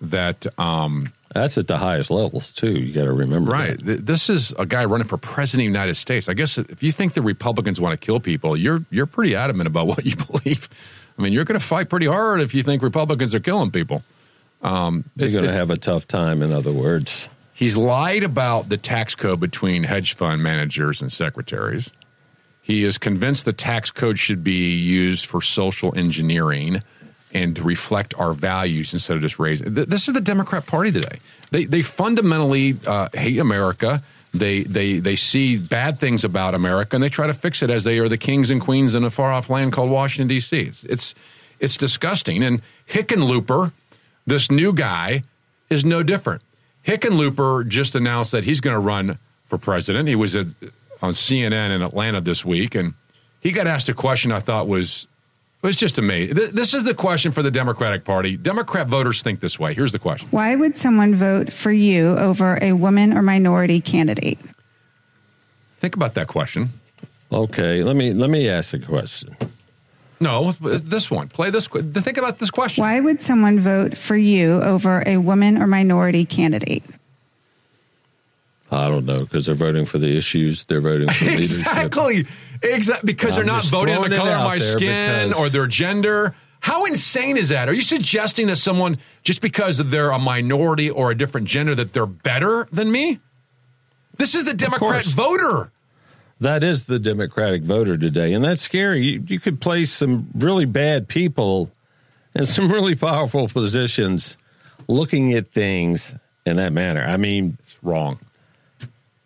that. Um, That's at the highest levels, too. You got to remember. Right. Th- This is a guy running for president of the United States. I guess if you think the Republicans want to kill people, you're you're pretty adamant about what you believe. I mean, you're going to fight pretty hard if you think Republicans are killing people. Um, You're going to have a tough time, in other words. He's lied about the tax code between hedge fund managers and secretaries. He is convinced the tax code should be used for social engineering and to reflect our values instead of just raising. This is the Democrat Party today. They they fundamentally uh, hate America. They they they see bad things about America and they try to fix it as they are the kings and queens in a far off land called Washington D.C. It's it's, it's disgusting. And Hickenlooper, this new guy, is no different. Hickenlooper just announced that he's going to run for president. He was at, on CNN in Atlanta this week, and he got asked a question I thought was was just amazing. Th- This is the question for the Democratic Party. Democrat voters think this way. Here's the question. Why would someone vote for you over a woman or minority candidate? Think about that question. Okay, let me let me ask a question. No, this one. Play this. Think about this question. Why would someone vote for you over a woman or minority candidate? I don't know because they're voting for the issues. They're voting for leadership. exactly. Exactly. Because I'm they're not voting on the color of my skin because- or their gender. How insane is that? Are you suggesting that someone, just because they're a minority or a different gender, that they're better than me? This is the Democrat voter. That is the Democratic voter today, and that's scary. You, you could place some really bad people in some really powerful positions, looking at things in that manner. I mean, it's wrong.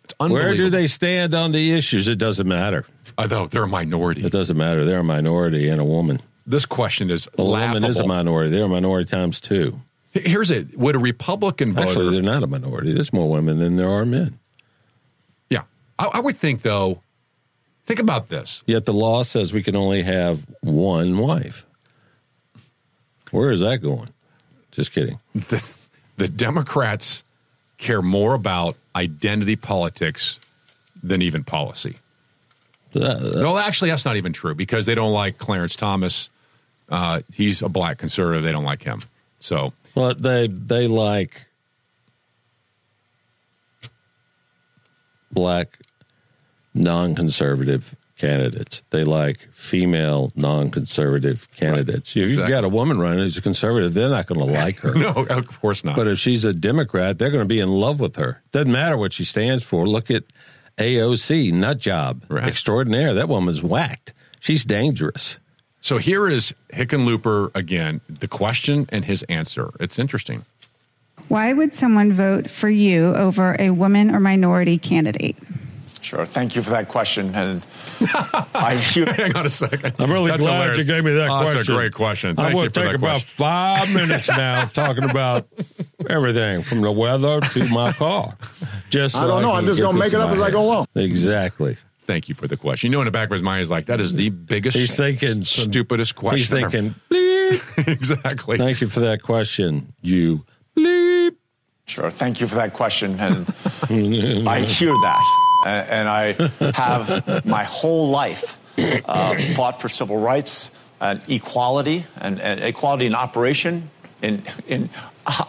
It's where do they stand on the issues? It doesn't matter. Know they're a minority. It doesn't matter. They're a minority and a woman. This question is A woman is a minority. They're a minority times two. Here's it. Would a Republican voter. Actually, they're not a minority. There's more women than there are men. yeah. I, I would think, though, think about this. Yet the law says we can only have one wife. Where is that going? Just kidding. the, the Democrats care more about identity politics than even policy. No, actually, that's not even true because they don't like Clarence Thomas. Uh, he's a black conservative. They don't like him. So, Well, they they like black non-conservative candidates. They like female non-conservative candidates. If you've Exactly. got a woman running who's a conservative, they're not going to like her. no, of course not. But if she's a Democrat, they're going to be in love with her. Doesn't matter what she stands for. Look at AOC, nut job right. extraordinaire. That woman's whacked. She's dangerous. so here is Hickenlooper again. The question and his answer. It's interesting. Why would someone vote for you over a woman or minority candidate? Sure. Thank you for that question. And I hang on a second. I'm really That's glad hilarious. you gave me that Oh, question. That's a great question. I'm Thank going you to take about five minutes now talking about everything from the weather to my car. Just I don't know. can I'm just gonna make it up as I go along. Exactly. Thank you for the question. You know, in the back of his mind, he's like, "That is the biggest, He's thinking some- stupidest question." He's ever." thinking, exactly. Thank you for that question. You Sure. Thank you for that question. And I hear that. And I have my whole life uh, fought for civil rights and equality and, and equality in operation, in, in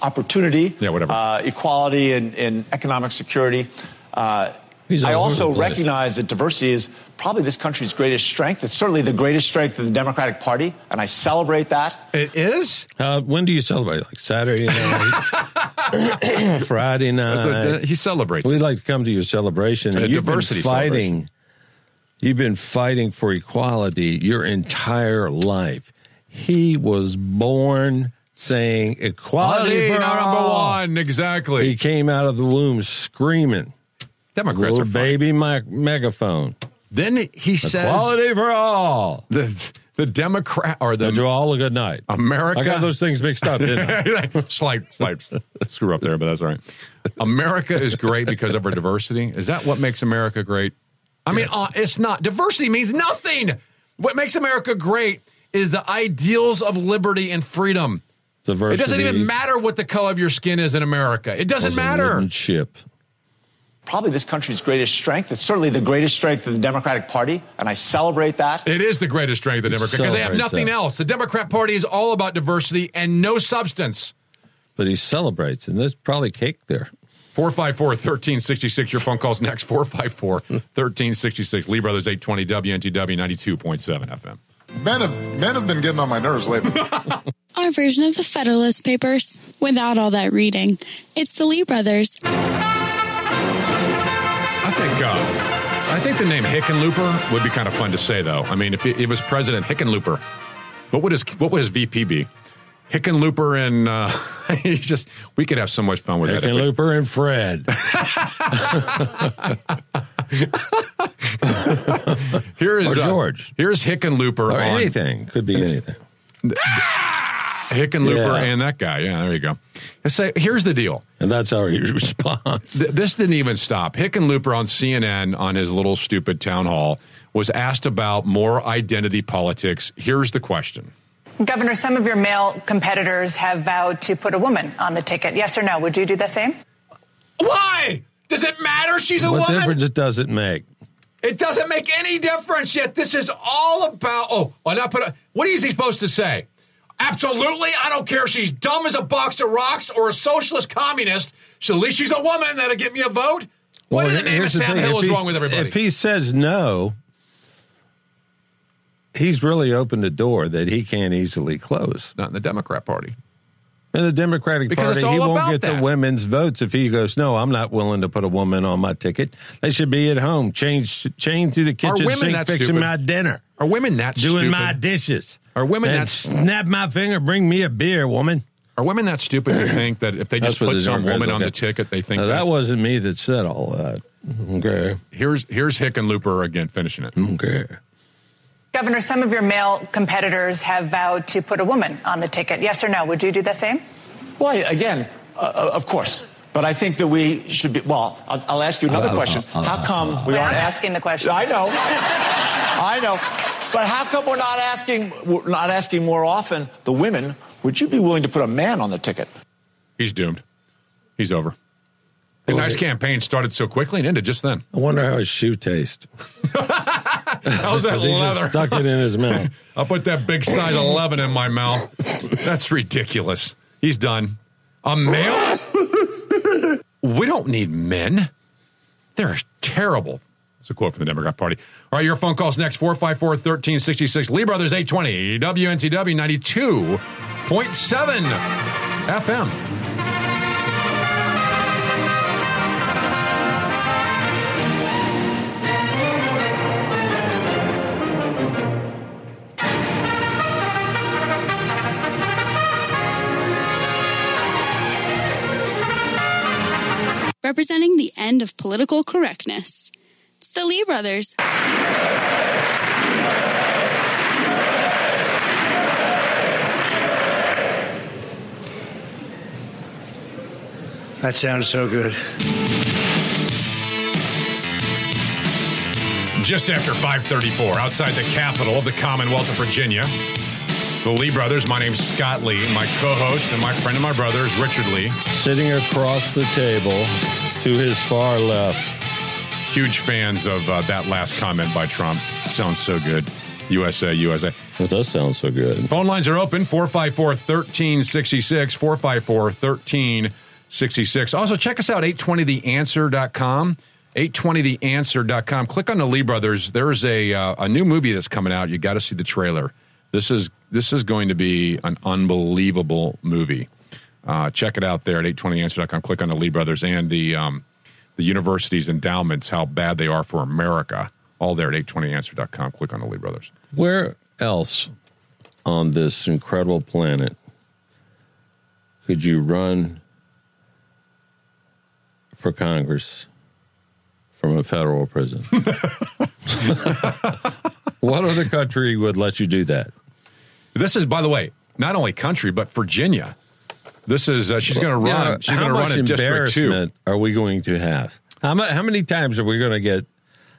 opportunity, Yeah, whatever. Uh, equality in, in economic security. Uh, I also recognize that diversity is probably this country's greatest strength. It's certainly the greatest strength of the Democratic Party, and I celebrate that. It is? Uh, when do you celebrate? Like Saturday night, Friday night. a- he celebrates. We'd like to come to your celebration. A you've been diversity fighting. You've been fighting for equality your entire life. He was born saying equality Quality for number all. one, exactly. He came out of the womb screaming. Democrats Little are funny. baby mic- megaphone. Then he says Equality for all. the the Democrat or the Did you all a good night? America. I got those things mixed up, didn't I? slight, slight screw up there, but that's all right. America is great because of our diversity. Is that what makes America great? I mean, uh, it's not. Diversity means nothing. What makes America great is the ideals of liberty and freedom. Diversity. It doesn't even matter what the color of your skin is in America. It doesn't was a matter. wooden ship. Probably this country's greatest strength. It's certainly the greatest strength of the Democratic Party, and I celebrate that. It is the greatest strength of the Democrat because they have nothing that. else. The Democrat Party is all about diversity and no substance. But he celebrates, and there's probably cake there. 454 1366. Your phone calls next. 454 1366. Lee Brothers 820 WNTW 92.7 FM. Men have, men have been getting on my nerves lately. Our version of the Federalist Papers, without all that reading. It's the Lee brothers. I think uh, I think the name Hickenlooper would be kind of fun to say, though. I mean, if it, it was President Hickenlooper, what would his what would his VP be? Hickenlooper and uh, he's just we could have so much fun with that. if we- Hickenlooper and Fred. Here is Or uh, George. here's Hickenlooper or on anything. Could be anything. Hickenlooper Yeah. and that guy. Yeah, there you go. Let's say here's the deal. And that's how he responds. This didn't even stop. Hickenlooper on CNN on his little stupid town hall was asked about more identity politics. Here's the question. Governor, some of your male competitors have vowed to put a woman on the ticket. Yes or no? Would you do the same? Why? Does it matter? She's a what woman. What difference does it make? It doesn't make any difference yet. This is all about. Oh, why not put a. What is he supposed to say? Absolutely, I don't care if she's dumb as a box of rocks or a socialist communist. So at least she's a woman that'll get me a vote. What in the name of Sam thing, Hill if is wrong with everybody? If he says no, he's really opened a door that he can't easily close. Not in the Democrat Party. In the Democratic Because Party, he won't get that. the women's votes if he goes, "No, I'm not willing to put a woman on my ticket. They should be at home, change, chain through the kitchen sink, fixing stupid? my dinner, Are women that doing stupid? my dishes, Are women that snap my finger, bring me a beer, woman." Are women that stupid to think that if they just put the some woman on the ticket, they think Now, that? that wasn't me that said all that. Okay, Here's here's Hickenlooper again finishing it. okay. Governor, some of your male competitors have vowed to put a woman on the ticket. Yes or no? Would you do the same? Well, again, uh, of course. But I think that we should be. Well, I'll, I'll ask you another Uh, uh, question. uh, How come we Wait, aren't I'm ask- asking the question. I know. I know. But how come we're not asking? We're not asking more often. The women. Would you be willing to put a man on the ticket? He's doomed. He's over. The nice campaign started so quickly and ended just then. I wonder how his shoe tastes. How's that Because he just stuck it in his mouth. I'll put that big size 11 in my mouth. That's ridiculous. He's done. A male? we don't need men. They're terrible. That's a quote from the Democrat Party. All right, your phone calls next 454 1366. Lee Brothers 820, WNTW 92.7 FM. representing the end of political correctness. It's the Lee brothers. That sounds so good. Just after 534, outside the capital of the Commonwealth of Virginia, the Lee brothers. My name's Scott Lee. My co-host and my friend and my brother is Richard Lee. Sitting across the table to his far left. Huge fans of uh, that last comment by Trump. Sounds so good. USA, USA. It does sound so good. Phone lines are open 454 1366. 454 1366. Also, check us out 820theanswer.com. 820theanswer.com. Click on the Lee Brothers. There's a uh, a new movie that's coming out. You got to see the trailer. This is this is going to be an unbelievable movie. Uh, check it out there at 820theanswer.com. Click on the Lee Brothers and the um, the university's endowments, how bad they are for America. All there at 820answer.com. Click on the Lee Brothers. Where else on this incredible planet could you run for Congress from a federal prison? what other country would let you do that? This is, by the way, not only country, but Virginia. This is, uh, she's going to run. Yeah, she's going to run in District 2. embarrassment are we going to have? How, mu- how many times are we going to get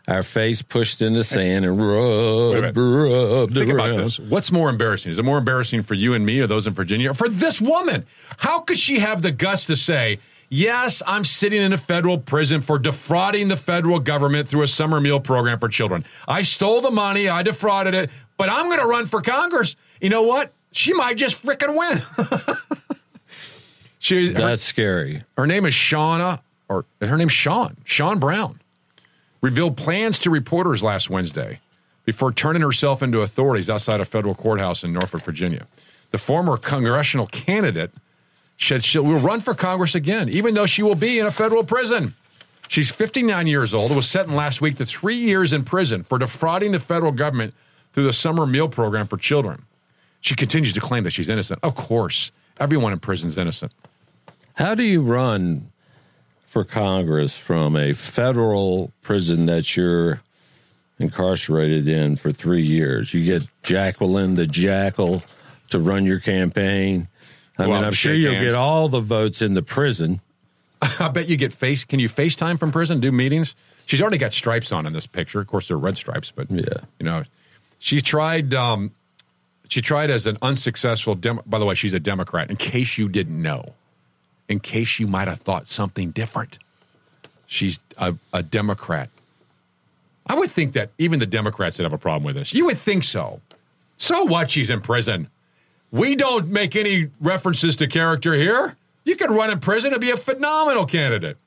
our face pushed in the sand and rubbed, Think about this. What's more embarrassing? Is it more embarrassing for you and me or those in Virginia? Or for this woman? How could she have the guts to say, Yes, I'm sitting in a federal prison for defrauding the federal government through a summer meal program for children. I stole the money, I defrauded it, but I'm going to run for Congress. You know what? She might just frickin' win. She's, That's scary. her name is Shauna, or her name's Shaun, Shaun Brown, revealed plans to reporters last Wednesday before turning herself into authorities outside a federal courthouse in Norfolk, Virginia. The former congressional candidate said she will run for Congress again, even though she will be in a federal prison. She's 59 years old, and was sentenced last week to three years in prison for defrauding the federal government through the summer meal program for children. She continues to claim that she's innocent. Of course, everyone in prison is innocent. How do you run for Congress from a federal prison that you're incarcerated in for three years? You get Jacqueline the Jackal to run your campaign. I out mean, I'm sure you'll hands. get all the votes in the prison. I bet you get face. Can you FaceTime from prison? Do meetings? She's already got stripes on in this picture. Of course, they're red stripes, but Yeah. you know, she's tried. Um, she tried as an unsuccessful. Dem- by the way, she's a Democrat. In case you didn't know, in case you might have thought something different, she's a, a Democrat. I would think that even the Democrats would have a problem with this. You would think so. So what? She's in prison. We don't make any references to character here. You could run in prison and be a phenomenal candidate.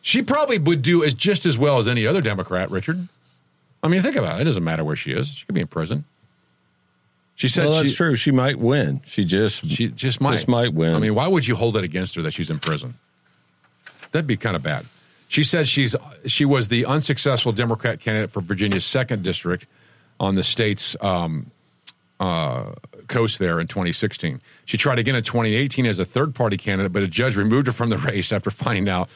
She probably would do as just as well as any other Democrat, Richard. I mean, think about it. It doesn't matter where she is. She could be in prison. She said well, that's she, true. She might win. She just she just might. just might win. I mean, why would you hold it against her that she's in prison? That'd be kind of bad. She said she's she was the unsuccessful Democrat candidate for Virginia's second district on the state's um, uh, coast there in 2016. She tried again in 2018 as a third party candidate, but a judge removed her from the race after finding out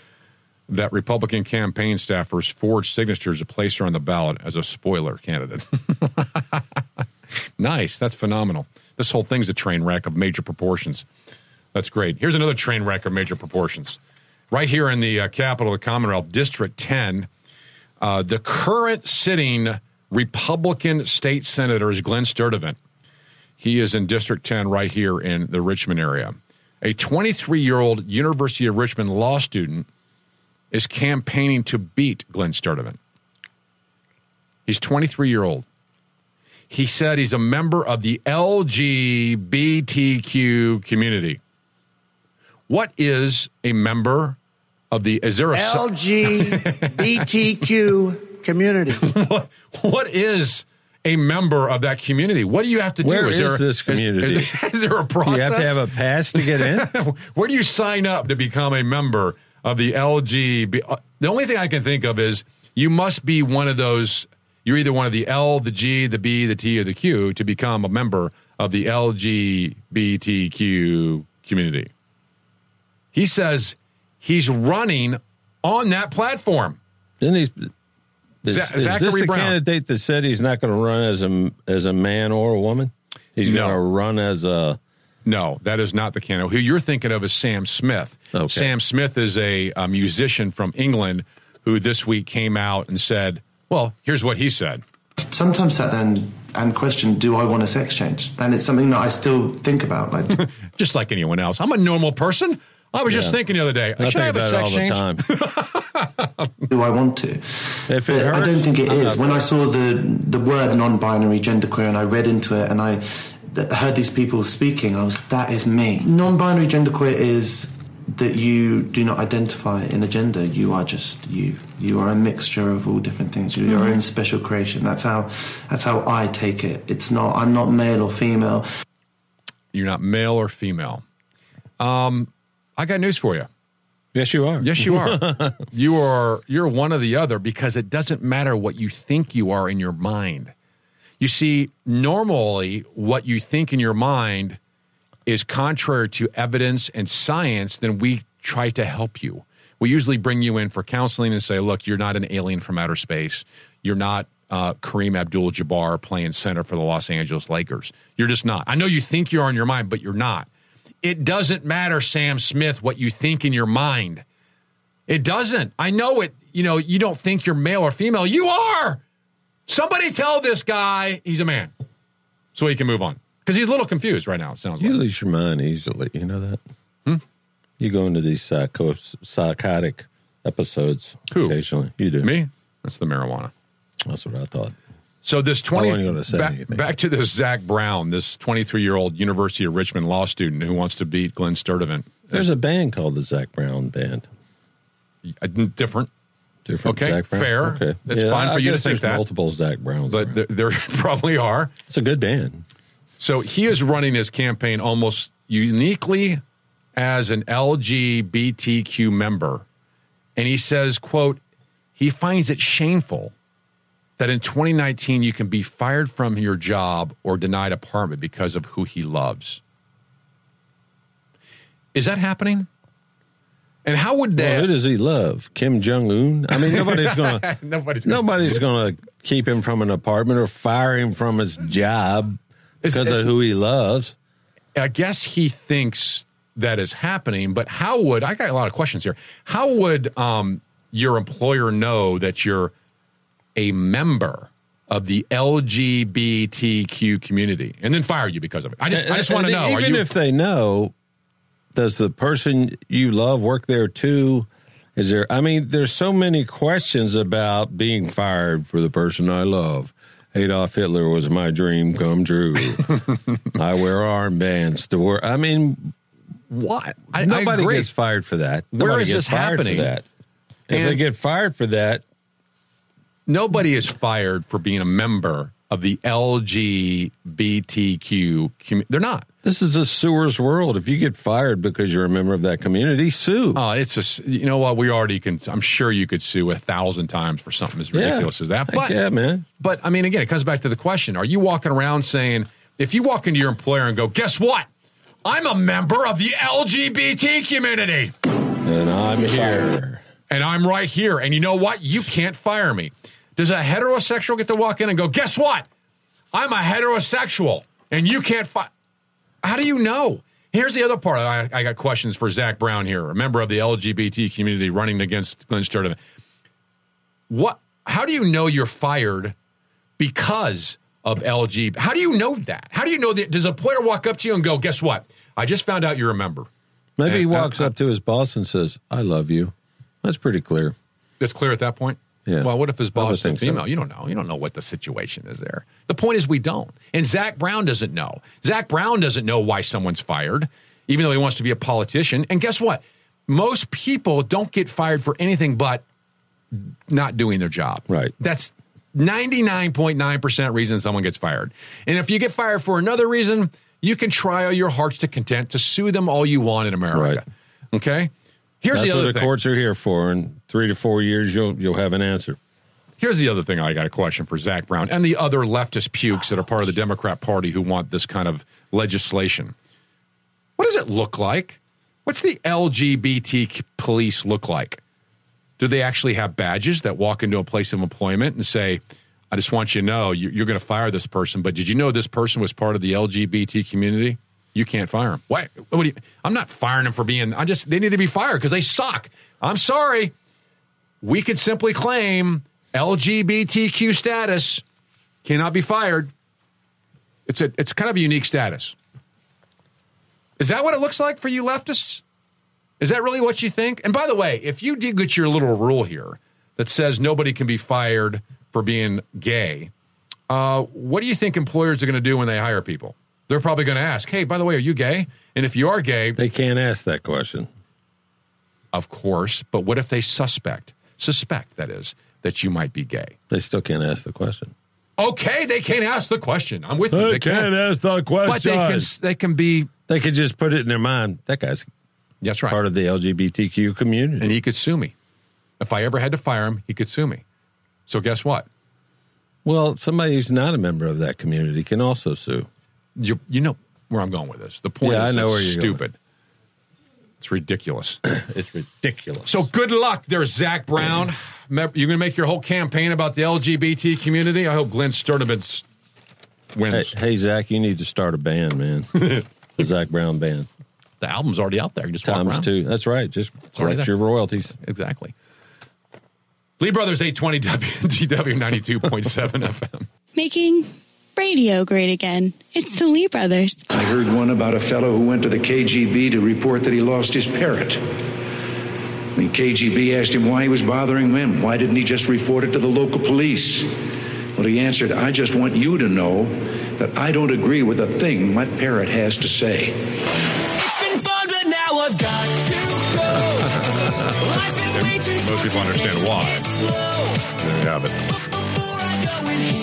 that Republican campaign staffers forged signatures to place her on the ballot as a spoiler candidate. nice. That's phenomenal. This whole thing's a train wreck of major proportions. That's great. Here's another train wreck of major proportions. Right here in the uh, capital of the Commonwealth, District 10, uh, the current sitting Republican state senator is Glen Sturtevant. He is in District 10 right here in the Richmond area. A 23 year old University of Richmond law student is campaigning to beat Glen Sturtevant. He's 23 year old. He said he's a member of the LGBTQ community. What is a member of the? Is there a LGBTQ community. what, what is a member of that community? What do you have to do? Where is there, this community? Is, is there a process? you have to have a pass to get in. Where do you sign up to become a member of the LGB? uh, The only thing I can think of is you must be one of those. You're either one of the L, the G, the B, the T, or the Q to become a member of the LGBTQ community. He says he's running on that platform. Didn't he? Is, is this the Brown. candidate that said he's not going to run as a as a man or a woman? He's No. going to run as a. No, that is not the candidate. Who you're thinking of is Sam Smith. Okay. Sam Smith is a, a musician from England who this week came out and said, well, here's what he said. sometimes sat there and, and questioned, do I want a sex change? And it's something that I still think about. Like, Just like anyone else. I'm a normal person. I was just thinking the other day, I should I have a sex all the change? time. do I want to? If it But I don't think it I'm is. not When I saw the the word non-binary, genderqueer, and I read into it, and I heard these people speaking, I was that is me. Non-binary, genderqueer is that you do not identify in a gender. You are just you. You are a mixture of all different things. You're your Mhm. own special creation. That's how that's how I take it. It's not. I'm not male or female. You're not male or female. Um, I got news for you. Yes, you are. Yes, you are. you are. You're one or the other because it doesn't matter what you think you are in your mind. You see, normally what you think in your mind is contrary to evidence and science. Then we try to help you. We usually bring you in for counseling and say, "Look, you're not an alien from outer space. You're not." Uh, Kareem Abdul-Jabbar playing center for the Los Angeles Lakers. You're just not. I know you think you are in your mind, but you're not. It doesn't matter, Sam Smith, what you think in your mind. It doesn't. I know it. You know, you don't think you're male or female. You are. Somebody tell this guy he's a man so he can move on. Because he's a little confused right now, it sounds You like. You lose your mind easily. You know that? Hmm? You go into these psycho, psychotic episodes Who? occasionally. You do. Me? That's the marijuana. That's what I thought. So this I 20 wasn't gonna say back, back to this Zach Brown, this 23 year old University of Richmond law student who wants to beat Glen Sturtevant. There's a band called the Zac Brown Band. Uh, different. Different. Okay, fair. Okay. It's Yeah, fine for I you to think there's that. Multiple Zach Browns. But there probably are. It's a good band. So he is running his campaign almost uniquely as an LGBTQ member. And he says, quote, he finds it shameful that in 2019 you can be fired from your job or denied apartment because of who he loves. Is that happening? And how would Well, that who does he love? Kim Jong Un. I mean, nobody's gonna nobody's nobody's gonna keep him from an apartment or fire him from his job because of who he loves. I guess he thinks that is happening, but how would I got a lot of questions here? How would um, your employer know that you're a member of the LGBTQ community and then fire you because of it? I just I just want to know. Even you if they know, does the person you love work there too? Is there? I mean, there's so many questions about being fired for the person I love. Adolf Hitler was my dream come true. I wear armbands to work. I mean, what? I, I nobody agree. gets fired for that. Where Nobody is gets this fired happening? For that. If And- they get fired for that, Nobody is fired for being a member of the LGBTQ community. They're not. this is a sewer's world. If you get fired because you're a member of that community, sue. Oh, it's a you know what we already can. I'm sure you could sue a thousand times for something as Yeah. ridiculous as that. But yeah, man. But I mean, again, it comes back to the question: Are you walking around saying, if you walk into your employer and go, "Guess what? I'm a member of the LGBT community, and I'm here, and I'm right here, and you know what? You can't fire me." Does a heterosexual get to walk in and go, "Guess what? I'm a heterosexual, and you can't fire"? How do you know? Here's the other part. I, I got questions for Zach Brown here, a member of the LGBT community running against Glen Sturtevant. What? How do you know you're fired because of LGBT? How do you know that? How do you know that? Does a player walk up to you and go, "Guess what? I just found out you're a member." maybe he And, uh, walks up to his boss and says, "I love you." That's pretty clear. It's clear at that point. Yeah. Well, what if his boss is think so. female? You don't know. You don't know what the situation is there. The point is, we don't. And Zach Brown doesn't know. Zach Brown doesn't know why someone's fired, even though he wants to be a politician. And guess what? Most people don't get fired for anything but not doing their job. Right. That's 99.9% reason someone gets fired. And if you get fired for another reason, you can try all your hearts to content to sue them all you want in America. Right. Okay? Here's That's the other what the thing. courts are here for. In three to four years, you'll you'll have an answer. Here's the other thing I got a question for Zach Brown and the other leftist pukes that are part of the Democrat Party who want this kind of legislation. What does it look like? What's the LGBT police look like? Do they actually have badges that walk into a place of employment and say, I just want you to know you- you're going to fire this person, but did you know this person was part of the LGBT community? You can't fire him. What you, I'm not firing them for being, I just, they need to be fired because they suck. I'm sorry. We could simply claim LGBTQ status cannot be fired. It's a, it's kind of a unique status. Is that what it looks like for you leftists? Is that really what you think? And by the way, if you do get your little rule here that says nobody can be fired for being gay, uh, what do you think employers are going to do when they hire people? They're probably going to ask, "Hey, by the way, are you gay?" And if you are gay, They can't ask that question. of course, but what if they suspect, suspect that is, that you might be gay? They still can't ask the question. Okay, they can't ask the question. I'm with you. They can't ask the question. But they can, they can be. They could just put it in their mind. That guy's That's right. part of the LGBTQ community. and he could sue me. If I ever had to fire him, he could sue me. So guess what? Well, somebody who's not a member of that community can also sue. You you know where I'm going with this. The point Yeah, is I know where you're going. Stupid. It's ridiculous. it's ridiculous. So good luck there, Zach Brown. You're going to make your whole campaign about the LGBT community. I hope Glen Sturtevant Hey, wins. hey, Zach, you need to start a band, man. the Zac Brown band. The album's already out there. You just walk Times around. two. That's right. Just already collect your royalties. Exactly. Lee Brothers 820 WTW 92.7 FM. Making radio great again. It's the Lee Brothers. I heard one about a fellow who went to the KGB to report that he lost his parrot. The KGB asked him why he was bothering them. Why didn't he just report it to the local police? Well, he answered, I just want you to know that I don't agree with a thing my parrot has to say. It's been fun, but now I've got to go. Life is way too Most people understand why. There you have it.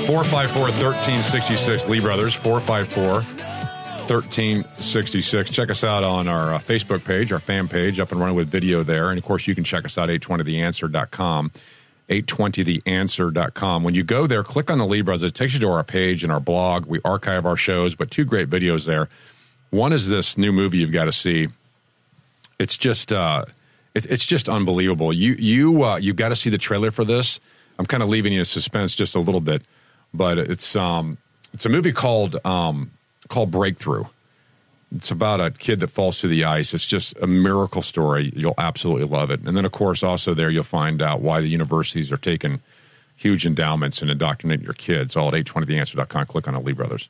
454 1366 Lee Brothers, 454 1366. Check us out on our uh, Facebook page, our fan page, up and running with video there. And of course, you can check us out at 820theanswer.com. 820theanswer.com. When you go there, click on the Lee Brothers. It takes you to our page and our blog. We archive our shows, but two great videos there. One is this new movie you've got to see. It's just uh, it, it's just unbelievable. You you uh, you've got to see the trailer for this. I'm kind of leaving you in suspense just a little bit, but it's um it's a movie called um called Breakthrough. It's about a kid that falls through the ice. It's just a miracle story. You'll absolutely love it. And then, of course, also there you'll find out why the universities are taking huge endowments and indoctrinating your kids. All at 820theanswer.com. Click on the Lee Brothers.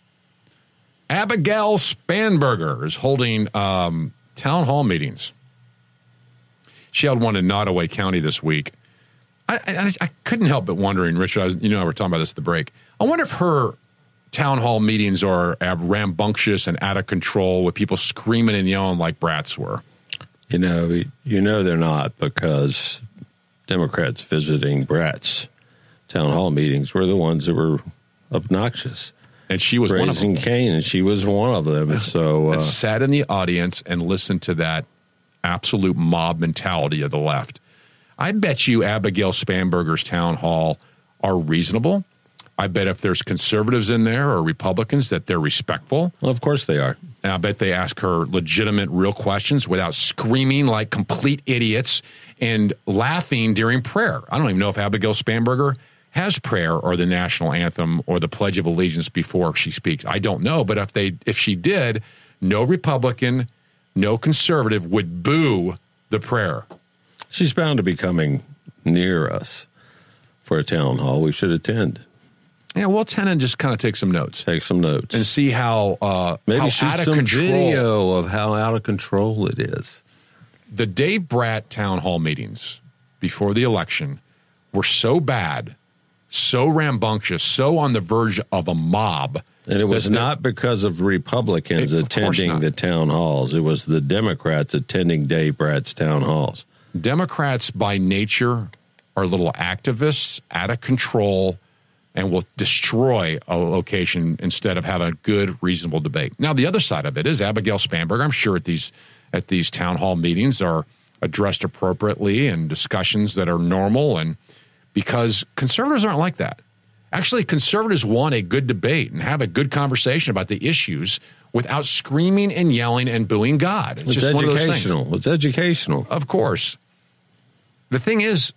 Abigail Spanberger is holding um, town hall meetings. She held one in Nottoway County this week. I, I, I couldn't help but wondering, Richard, I was, you know, we were talking about this at the break. I wonder if her town hall meetings are rambunctious and out of control with people screaming and yelling like brats were. You know, you know they're not because Democrats visiting Brat's town hall meetings were the ones that were obnoxious. And she was one of raising them. Cain, and she was one of them. So uh, and sat in the audience and listened to that absolute mob mentality of the left. I bet you Abigail Spanberger's town hall are reasonable. I bet if there's conservatives in there or Republicans that they're respectful. Well, of course they are. And I bet they ask her legitimate, real questions without screaming like complete idiots and laughing during prayer. I don't even know if Abigail Spanberger has prayer or the national anthem or the Pledge of Allegiance before she speaks. I don't know, but if they if she did, no Republican, no conservative would boo the prayer. She's bound to be coming near us for a town hall. We should attend. Yeah, we'll attend and just kind of take some notes. Take some notes and see how uh, Maybe how shoot out of some control video of how out of control it is. the Dave Brat town hall meetings before the election were so bad, so rambunctious, so on the verge of a mob. And it was not because of Republicans Of course attending not. the town halls. It was the Democrats attending Dave Brat's town halls. Democrats by nature are little activists, out of control, and will destroy a location instead of having a good, reasonable debate. Now, the other side of it is Abigail Spanberger. I'm sure at these at these town hall meetings are addressed appropriately and discussions that are normal, and because conservatives aren't like that. Actually, conservatives want a good debate and have a good conversation about the issues without screaming and yelling and booing God. It's, It's just one of those things. educational. It's educational. Of course. The thing is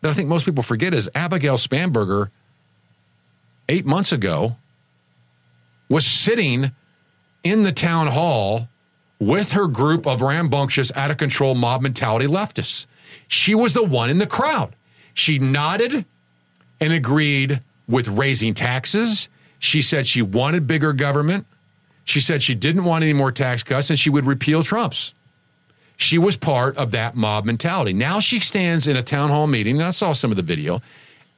that I think most people forget is Abigail Spanberger, eight months ago, was sitting in the town hall with her group of rambunctious, out of control mob mentality leftists. She was the one in the crowd. She nodded and agreed with raising taxes. She said she wanted bigger government. She said she didn't want any more tax cuts and she would repeal Trump's. She was part of that mob mentality. Now she stands in a town hall meeting, and I saw some of the video,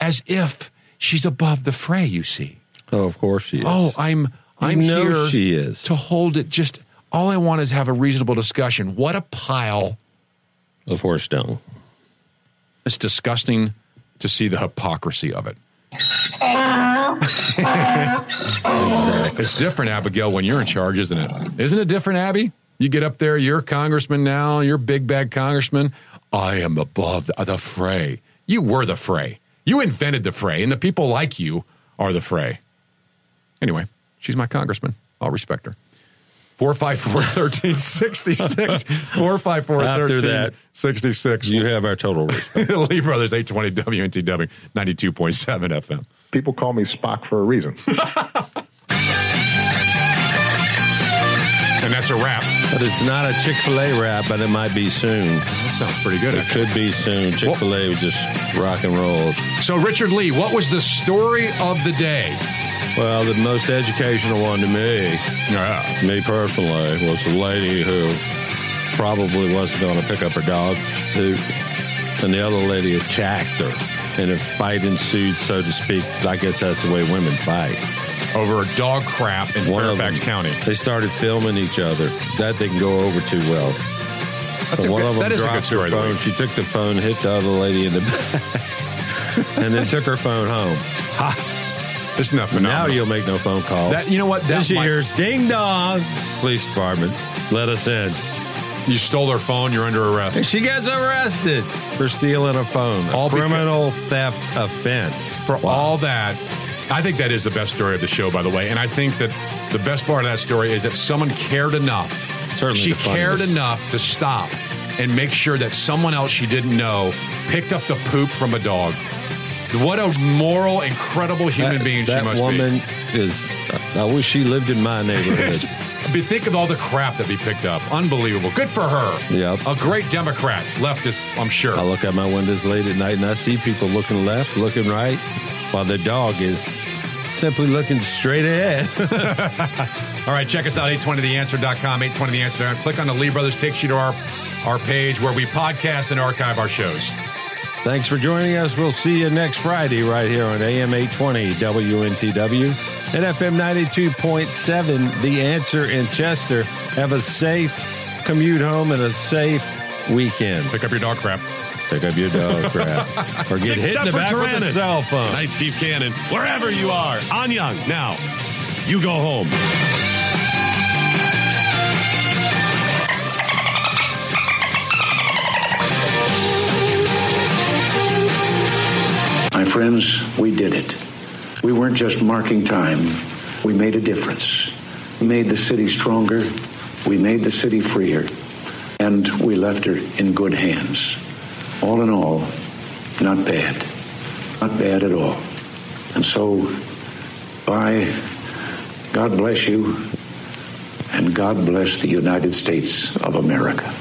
as if she's above the fray, you see. Oh, of course she is. Oh, I'm I'm You know here she is. to hold it just all I want is have a reasonable discussion. What a pile of horse dung. It's disgusting to see the hypocrisy of it. It's different, Abigail, when you're in charge, isn't it? Isn't it different, Abby? You get up there, you're a congressman now, you're a big bad congressman. I am above the, the fray. You were the fray. You invented the fray, and the people like you are the fray. Anyway, she's my congressman. I'll respect her. 454 1366. 454 After that, 1366. You have our total respect. Lee Brothers 820 WNTW 92.7 FM. People call me Spock for a reason. And that's a wrap. But it's not a Chick fil A wrap, but it might be soon. That sounds pretty good. It could be soon. Chick fil A would just rock and roll. So, Richard Lee, what was the story of the day? Well, the most educational one to me, yeah. me personally, was the lady who probably wasn't going to pick up her dog, who, and the other lady attacked her, and a fight ensued, so to speak. I guess that's the way women fight. Over a dog crap in One Fairfax them, County. They started filming each other. That didn't go over too well. So one good- of them a dropped her phone. She took the phone, hit the other lady in the back, and then took her phone home. Ha! Isn't that Now you'll make no phone calls. That- you know what? That This might- year's ding dong. Police department, let us in. You stole her phone, you're under arrest. And she gets arrested for stealing a phone. A All because- criminal theft offense. For all that, I think that is the best story of the show, by the way. And I think that the best part of that story is that someone cared enough. Certainly she cared enough to stop and make sure that someone else she didn't know picked up the poop from a dog. What a moral, incredible human that, being that she must be. That woman is. I wish she lived in my neighborhood. be. Think of all the crap that we picked up. Unbelievable. Good for her. Yep. A great Democrat. Leftist, I'm sure. I look out my windows late at night and I see people looking left, looking right, while the dog is simply looking straight ahead. All right, check us out, 820theanswer.com, 820theanswer. Click on the Lee Brothers, takes you to our, our page where we podcast and archive our shows. Thanks for joining us. We'll see you next Friday right here on AM 820 WNTW and FM 92.7 The Answer in Chester. Have a safe commute home and a safe weekend. Pick up your dog crap. Pick up your dog crap. Or get Six hit in the separate back with a cell phone. Good night, Steve Cannon. Wherever you are, on Young. Now, you go home. My friends, we did it. We weren't just marking time, we made a difference. We made the city stronger, we made the city freer, and we left her in good hands. All in all, not bad. Not bad at all. And so, bye. God bless you, and God bless the United States of America.